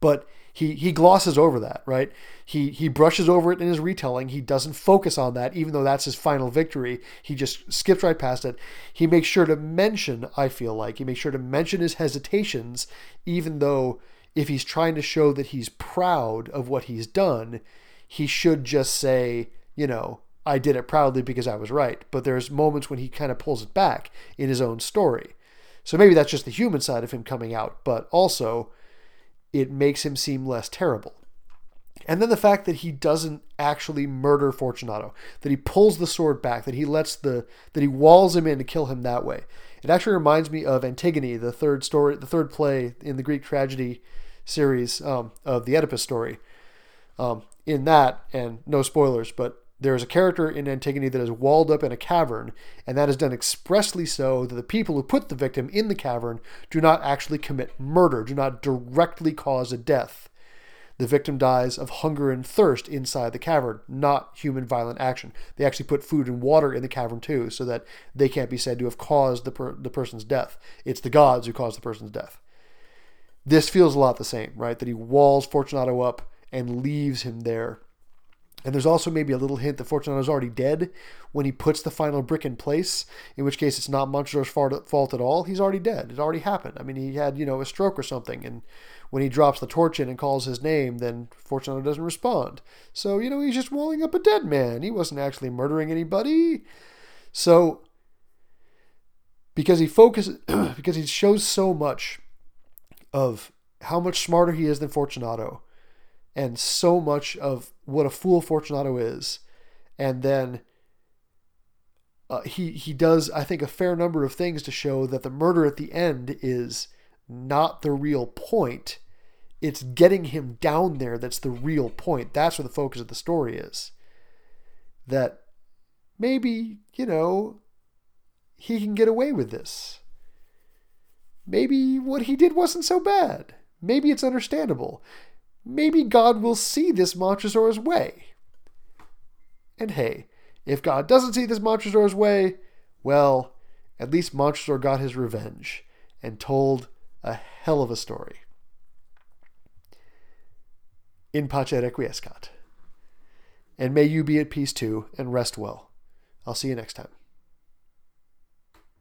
but he he glosses over that, right? He he brushes over it in his retelling. He doesn't focus on that, even though that's his final victory. He just skips right past it. He makes sure to mention, I feel like, he makes sure to mention his hesitations, even though if he's trying to show that he's proud of what he's done, he should just say, you know, I did it proudly because I was right. But there's moments when he kind of pulls it back in his own story. So maybe that's just the human side of him coming out, but also it makes him seem less terrible. And then the fact that he doesn't actually murder Fortunato, that he pulls the sword back, that he lets the that he walls him in to kill him that way. It actually reminds me of Antigone, the third story, the third play in the Greek tragedy series um, of the Oedipus story. Um, in that, and no spoilers, but there is a character in Antigone that is walled up in a cavern, and that is done expressly so that the people who put the victim in the cavern do not actually commit murder, do not directly cause a death. The victim dies of hunger and thirst inside the cavern, not human violent action. They actually put food and water in the cavern too, so that they can't be said to have caused the, per- the person's death. It's the gods who caused the person's death. This feels a lot the same, right? That he walls Fortunato up and leaves him there and there's also maybe a little hint that Fortunato's already dead when he puts the final brick in place, in which case it's not Montresor's fault at all. He's already dead. It already happened. I mean, he had, you know, a stroke or something, and when he drops the torch in and calls his name, then Fortunato doesn't respond. So, you know, he's just walling up a dead man. He wasn't actually murdering anybody. So, because he focuses, because he shows so much of how much smarter he is than Fortunato, and so much of what a fool Fortunato is, and then uh, he he does I think a fair number of things to show that the murder at the end is not the real point. It's getting him down there that's the real point. That's where the focus of the story is. That maybe, you know, he can get away with this. Maybe what he did wasn't so bad. Maybe it's understandable. Maybe God will see this Montresor's way. And hey, if God doesn't see this Montresor's way, well, at least Montresor got his revenge and told a hell of a story. In pace requiescat. And may you be at peace too and rest well. I'll see you next time.